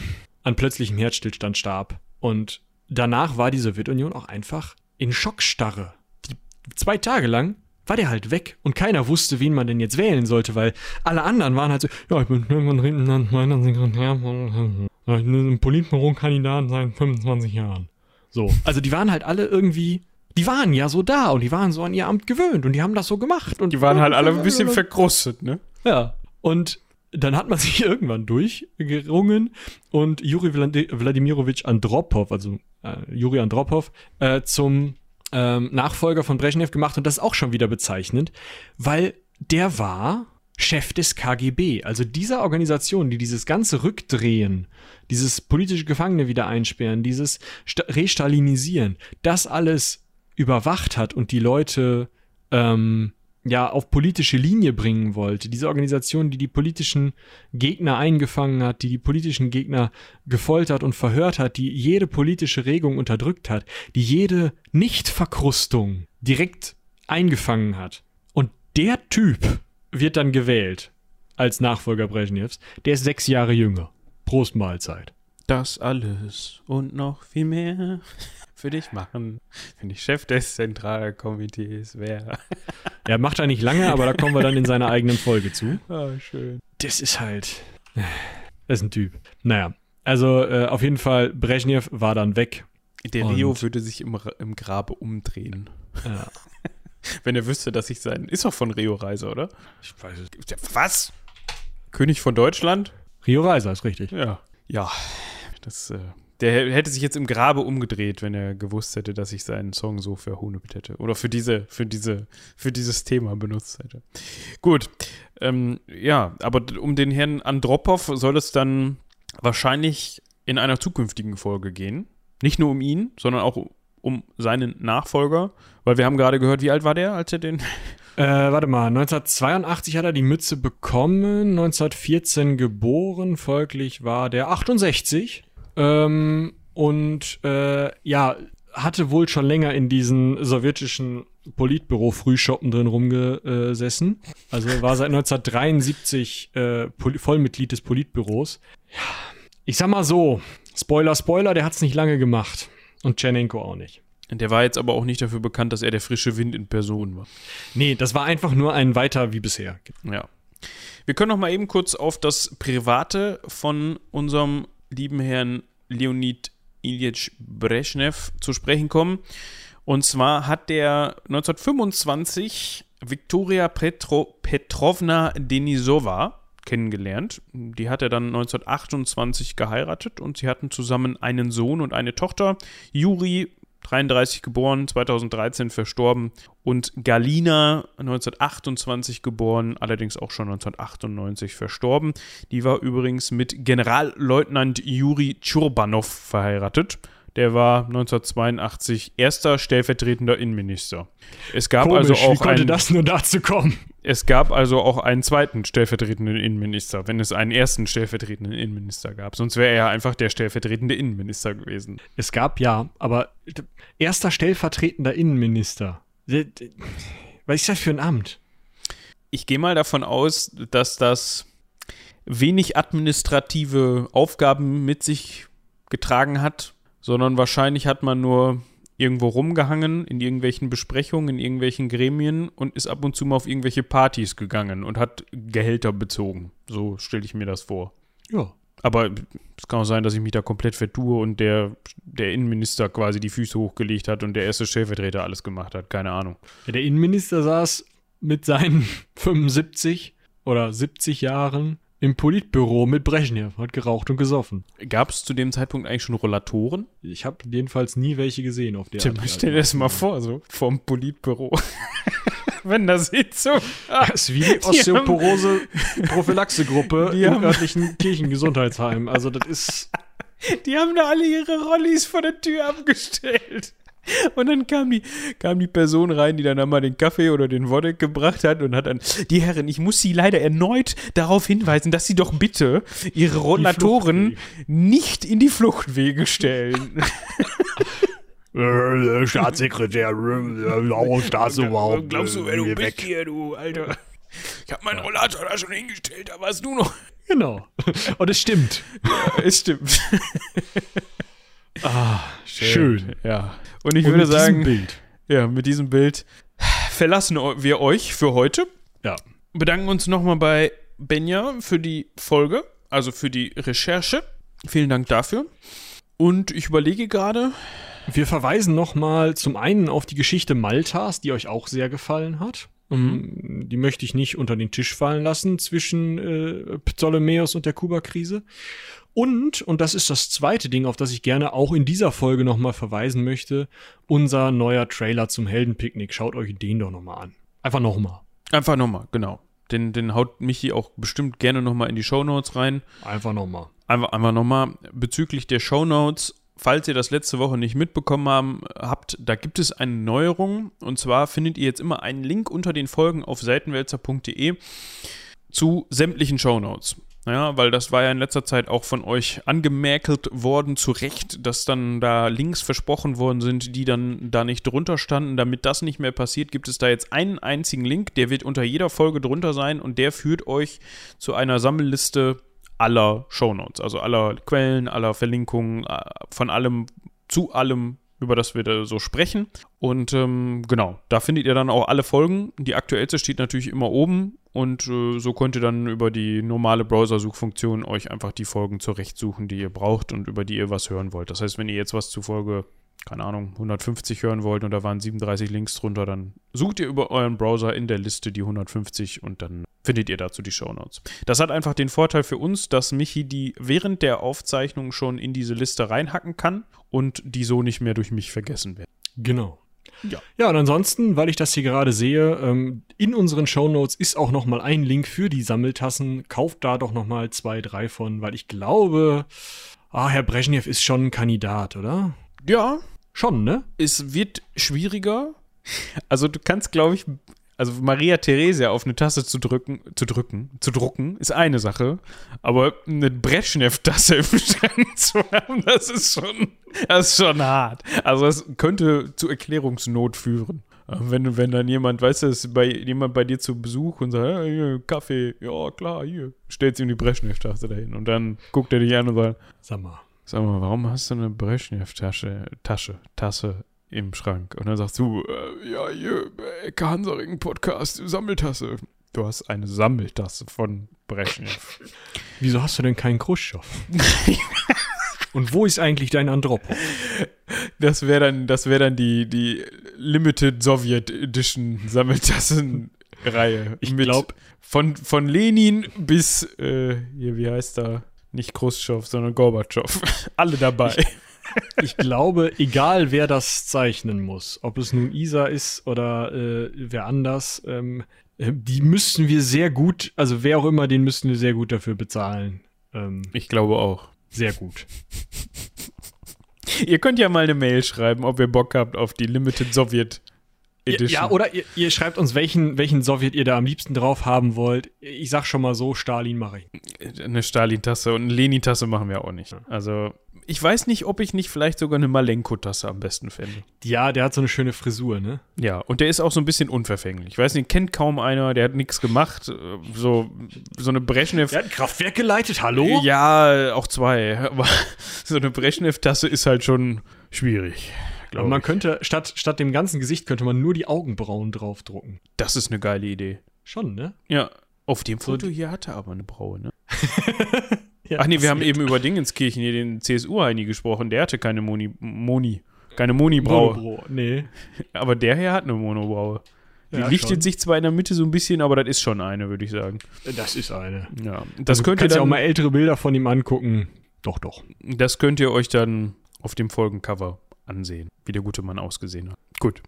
an plötzlichem Herzstillstand starb. Und danach war die Sowjetunion auch einfach in Schockstarre. Die, zwei Tage lang war der halt weg und keiner wusste, wen man denn jetzt wählen sollte, weil alle anderen waren halt so, ja, ich bin meiner Sekretär, ein Politbüro-Kandidat seit 25 Jahren. So, also die waren halt alle irgendwie die waren ja so da und die waren so an ihr Amt gewöhnt und die haben das so gemacht. Und die waren halt alle ein bisschen verkrustet, ne? Ja. Und dann hat man *laughs* sich irgendwann durchgerungen und Juri Wladimirovich Andropov, also äh, Juri Andropov, äh, zum ähm, Nachfolger von Brezhnev gemacht und das ist auch schon wieder bezeichnend, weil der war Chef des KGB. Also dieser Organisation, die dieses ganze Rückdrehen, dieses politische Gefangene wieder einsperren, dieses Sta Restalinisieren, das alles überwacht hat und die Leute ähm, ja auf politische Linie bringen wollte. Diese Organisation, die die politischen Gegner eingefangen hat, die die politischen Gegner gefoltert und verhört hat, die jede politische Regung unterdrückt hat, die jede Nichtverkrustung direkt eingefangen hat. Und der Typ wird dann gewählt als Nachfolger Brezhnevs. Der ist sechs Jahre jünger. Prost Mahlzeit. Das alles und noch viel mehr für dich machen, wenn ich Chef des Zentralkomitees wäre. *laughs* Er macht da nicht lange, aber da kommen wir dann in seiner eigenen Folge zu. Ah, schön. Das ist halt. Das ist ein Typ. Naja, also äh, auf jeden Fall, Brezhnev war dann weg. Der Leo würde sich im, im Grabe umdrehen. Ja. *laughs* Wenn er wüsste, dass ich sein. Ist doch von Rio Reise, oder? Ich weiß es. Was? König von Deutschland? Rio Reiser ist richtig. Ja. Ja. Das, äh, der hätte sich jetzt im Grabe umgedreht, wenn er gewusst hätte, dass ich seinen Song so verhundet hätte. Oder für diese, für diese, für dieses Thema benutzt hätte. Gut. Ähm, ja, aber um den Herrn Andropov soll es dann wahrscheinlich in einer zukünftigen Folge gehen. Nicht nur um ihn, sondern auch um seinen Nachfolger. Weil wir haben gerade gehört, wie alt war der, als er den. *laughs* Äh, warte mal, 1982 hat er die Mütze bekommen, 1914 geboren, folglich war der 68. Ähm, und äh, ja, hatte wohl schon länger in diesen sowjetischen Politbüro-Frühschoppen drin rumgesessen. Also war seit 1973 äh, Vollmitglied des Politbüros. Ja, ich sag mal so, Spoiler, Spoiler, der hat's nicht lange gemacht. Und Tschernenko auch nicht. Der war jetzt aber auch nicht dafür bekannt, dass er der frische Wind in Person war. Nee, das war einfach nur ein Weiter wie bisher. Ja. Wir können noch mal eben kurz auf das Private von unserem lieben Herrn Leonid Ilyich Brezhnev zu sprechen kommen. Und zwar hat der 1925 Viktoria Petro Petrovna Denisova kennengelernt. Die hat er dann 1928 geheiratet und sie hatten zusammen einen Sohn und eine Tochter. Juri 33 geboren, 2013 verstorben und Galina 1928 geboren, allerdings auch schon 1998 verstorben. Die war übrigens mit Generalleutnant Juri Tschurbanov verheiratet. Der war 1982 erster stellvertretender Innenminister. Es gab also wie auch konnte einen, das nur dazu kommen? es gab also auch einen zweiten stellvertretenden Innenminister, wenn es einen ersten stellvertretenden Innenminister gab. Sonst wäre er ja einfach der stellvertretende Innenminister gewesen. Es gab ja, aber erster stellvertretender Innenminister. Was ist das für ein Amt? Ich gehe mal davon aus, dass das wenig administrative Aufgaben mit sich getragen hat, sondern wahrscheinlich hat man nur irgendwo rumgehangen in irgendwelchen Besprechungen, in irgendwelchen Gremien und ist ab und zu mal auf irgendwelche Partys gegangen und hat Gehälter bezogen. So stelle ich mir das vor. Ja. Aber es kann auch sein, dass ich mich da komplett vertue und der, der Innenminister quasi die Füße hochgelegt hat und der erste Stellvertreter alles gemacht hat. Keine Ahnung. ja. Der Innenminister saß mit seinen *laughs* 75 oder 70 Jahren im Politbüro mit Brezhnev, hat geraucht und gesoffen. Gab es zu dem Zeitpunkt eigentlich schon Rollatoren? Ich habe jedenfalls nie welche gesehen auf der Tim, stell dir das mal vor, so vom Politbüro. *laughs* Wenn das Sitzung. Das ist wie die Osteoporose-Prophylaxegruppe *laughs* im haben- örtlichen Kirchengesundheitsheim. Also das ist *laughs* Die haben da alle ihre Rollis vor der Tür abgestellt. *laughs* Und dann kam die, kam die Person rein, die dann einmal den Kaffee oder den Wodek gebracht hat und hat dann, die Herren, ich muss Sie leider erneut darauf hinweisen, dass Sie doch bitte Ihre Rollatoren nicht in die Fluchtwege stellen. äh, Staatssekretär, äh, *laughs* Staatsoberhaupt. Glaubst du, wer du äh, bist weg. hier, du Alter? Ich hab meinen Rollator da schon hingestellt, da warst du noch. Genau. Und es stimmt. *laughs* Es stimmt. Ah, schön. Ja. Und ich Und würde mit diesem sagen, Bild. ja, mit diesem Bild verlassen wir euch für heute. Ja. Bedanken uns nochmal bei Benja für die Folge, also für die Recherche. Vielen Dank dafür. Und ich überlege gerade, Wir verweisen nochmal zum einen auf die Geschichte Maltas, die euch auch sehr gefallen hat. Ähm, Die möchte ich nicht unter den Tisch fallen lassen zwischen äh, Ptolemäus und der Kuba-Krise. Und, und das ist das zweite Ding, auf das ich gerne auch in dieser Folge nochmal verweisen möchte, unser neuer Trailer zum Heldenpicknick. Schaut euch den doch nochmal an. Einfach nochmal. einfach nochmal, genau. Den, den haut Michi auch bestimmt gerne nochmal in die Shownotes rein. Einfach nochmal. Einfach, einfach nochmal bezüglich der Shownotes. Falls ihr das letzte Woche nicht mitbekommen haben, habt, da gibt es eine Neuerung. Und zwar findet ihr jetzt immer einen Link unter den Folgen auf seitenwälzer.de zu sämtlichen Shownotes. Ja, weil das war ja in letzter Zeit auch von euch angemäkelt worden, zu Recht, dass dann da Links versprochen worden sind, die dann da nicht drunter standen. Damit das nicht mehr passiert, gibt es da jetzt einen einzigen Link, der wird unter jeder Folge drunter sein und der führt euch zu einer Sammelliste aller Shownotes, also aller Quellen, aller Verlinkungen, äh, von allem zu allem, über das wir da so sprechen. Und ähm, genau, da findet ihr dann auch alle Folgen. Die aktuellste steht natürlich immer oben und äh, so könnt ihr dann über die normale Browser-Suchfunktion euch einfach die Folgen zurechtsuchen, die ihr braucht und über die ihr was hören wollt. Das heißt, wenn ihr jetzt was zu Folge keine Ahnung, 150 hören wollt und da waren 37 Links drunter, dann sucht ihr über euren Browser in der Liste die 150 und dann findet ihr dazu die Shownotes. Das hat einfach den Vorteil für uns, dass Michi die während der Aufzeichnung schon in diese Liste reinhacken kann und die so nicht mehr durch mich vergessen werden. Genau. Ja. ja, und ansonsten, weil ich das hier gerade sehe, ähm, in unseren Shownotes ist auch noch mal ein Link für die Sammeltassen. Kauft da doch noch mal zwei, drei von, weil ich glaube, ah, Herr Brezhnev ist schon ein Kandidat, oder? Ja. Schon, ne? Es wird schwieriger. Also du kannst, glaube ich, also Maria Theresia auf eine Tasse zu drücken, zu drücken, zu drucken, ist eine Sache. Aber eine Brezhnev-Tasse im *laughs* Schrank zu haben, das ist schon, das ist schon hart. Also es könnte zu Erklärungsnot führen. Wenn, wenn dann jemand, weißt du, ist bei jemand bei dir zu Besuch und sagt, hier, Kaffee, ja klar, hier, stellt ihm die Brezhnev-Tasse dahin und dann guckt er dich an und sagt, sag mal, Sag mal, warum hast du eine Brezhnev-Tasche, Tasche, Tasse im Schrank? Und dann sagst du, äh, ja, hier, Ecke Hansaring Podcast, Sammeltasse. Du hast eine Sammeltasse von Brezhnev. *laughs* Wieso hast du denn keinen Khrushchev? *laughs* Und wo ist eigentlich dein Andropov? Das wäre dann, das wäre dann die, die Limited Soviet Edition Sammeltassenreihe. *laughs* Ich glaube, von, von Lenin bis, äh, hier, wie heißt da? Nicht Khrushchev, sondern Gorbatschow. Alle dabei. Ich, ich, glaube, egal wer das zeichnen muss, ob es nun Isa ist oder äh, wer anders, ähm, äh, die müssten wir sehr gut, also wer auch immer, den müssten wir sehr gut dafür bezahlen. Ähm, ich glaube auch. Sehr gut. Ihr könnt ja mal eine Mail schreiben, ob ihr Bock habt auf die Limited Sowjet Edition. Ja, oder ihr, ihr, schreibt uns, welchen, welchen Sowjet ihr da am liebsten drauf haben wollt. Ich sag schon mal so, Stalin mache ich. Eine Stalin-Tasse und eine Lenin-Tasse machen wir auch nicht. Also, ich weiß nicht, ob ich nicht vielleicht sogar eine Malenko-Tasse am besten fände. Ja, der hat so eine schöne Frisur, ne? Ja, und der ist auch so ein bisschen unverfänglich. Ich weiß nicht, kennt kaum einer, der hat nichts gemacht. So, so eine Brezhnev. Der hat ein Kraftwerk geleitet, hallo? Ja, auch zwei. Aber *laughs* so eine Brezhnev-Tasse ist halt schon schwierig. Aber man ich. könnte, statt, statt dem ganzen Gesicht, könnte man nur die Augenbrauen draufdrucken. Das ist eine geile Idee. Schon, ne? Ja. Auf dem Foto so hier hatte aber eine Braue, ne? *laughs* ja, Ach nee, wir haben eben über Dingenskirchen hier den CSU-Heini gesprochen. Der hatte keine Moni, Moni keine Moni-Braue. Nee. *laughs* Aber der hier hat eine Monobraue. Die ja, lichtet schon. sich zwar in der Mitte so ein bisschen, aber das ist schon eine, würde ich sagen. Das ist eine. Ja. Das also könnt ihr dann, auch mal ältere Bilder von ihm angucken. Doch, doch. Das könnt ihr euch dann auf dem Folgencover ansehen, wie der gute Mann ausgesehen hat. Gut.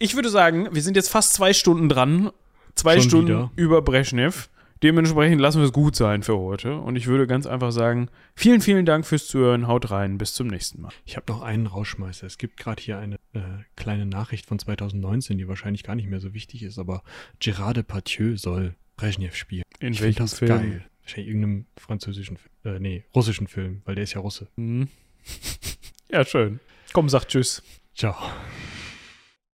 Ich würde sagen, wir sind jetzt fast zwei Stunden dran. Zwei Schon Stunden wieder. über Brezhnev. Dementsprechend lassen wir es gut sein für heute. Und ich würde ganz einfach sagen, vielen, vielen Dank fürs Zuhören. Haut rein. Bis zum nächsten Mal. Ich habe noch einen Rauschmeißer. Es gibt gerade hier eine äh, kleine Nachricht von 2019, die wahrscheinlich gar nicht mehr so wichtig ist, aber Gérard Depardieu soll Brezhnev spielen. In ich welchem das Film? Geil. Wahrscheinlich irgendeinem französischen, äh, nee, russischen Film, weil der ist ja Russe. Mhm. *laughs* Ja, schön. Komm, sag Tschüss. Ciao.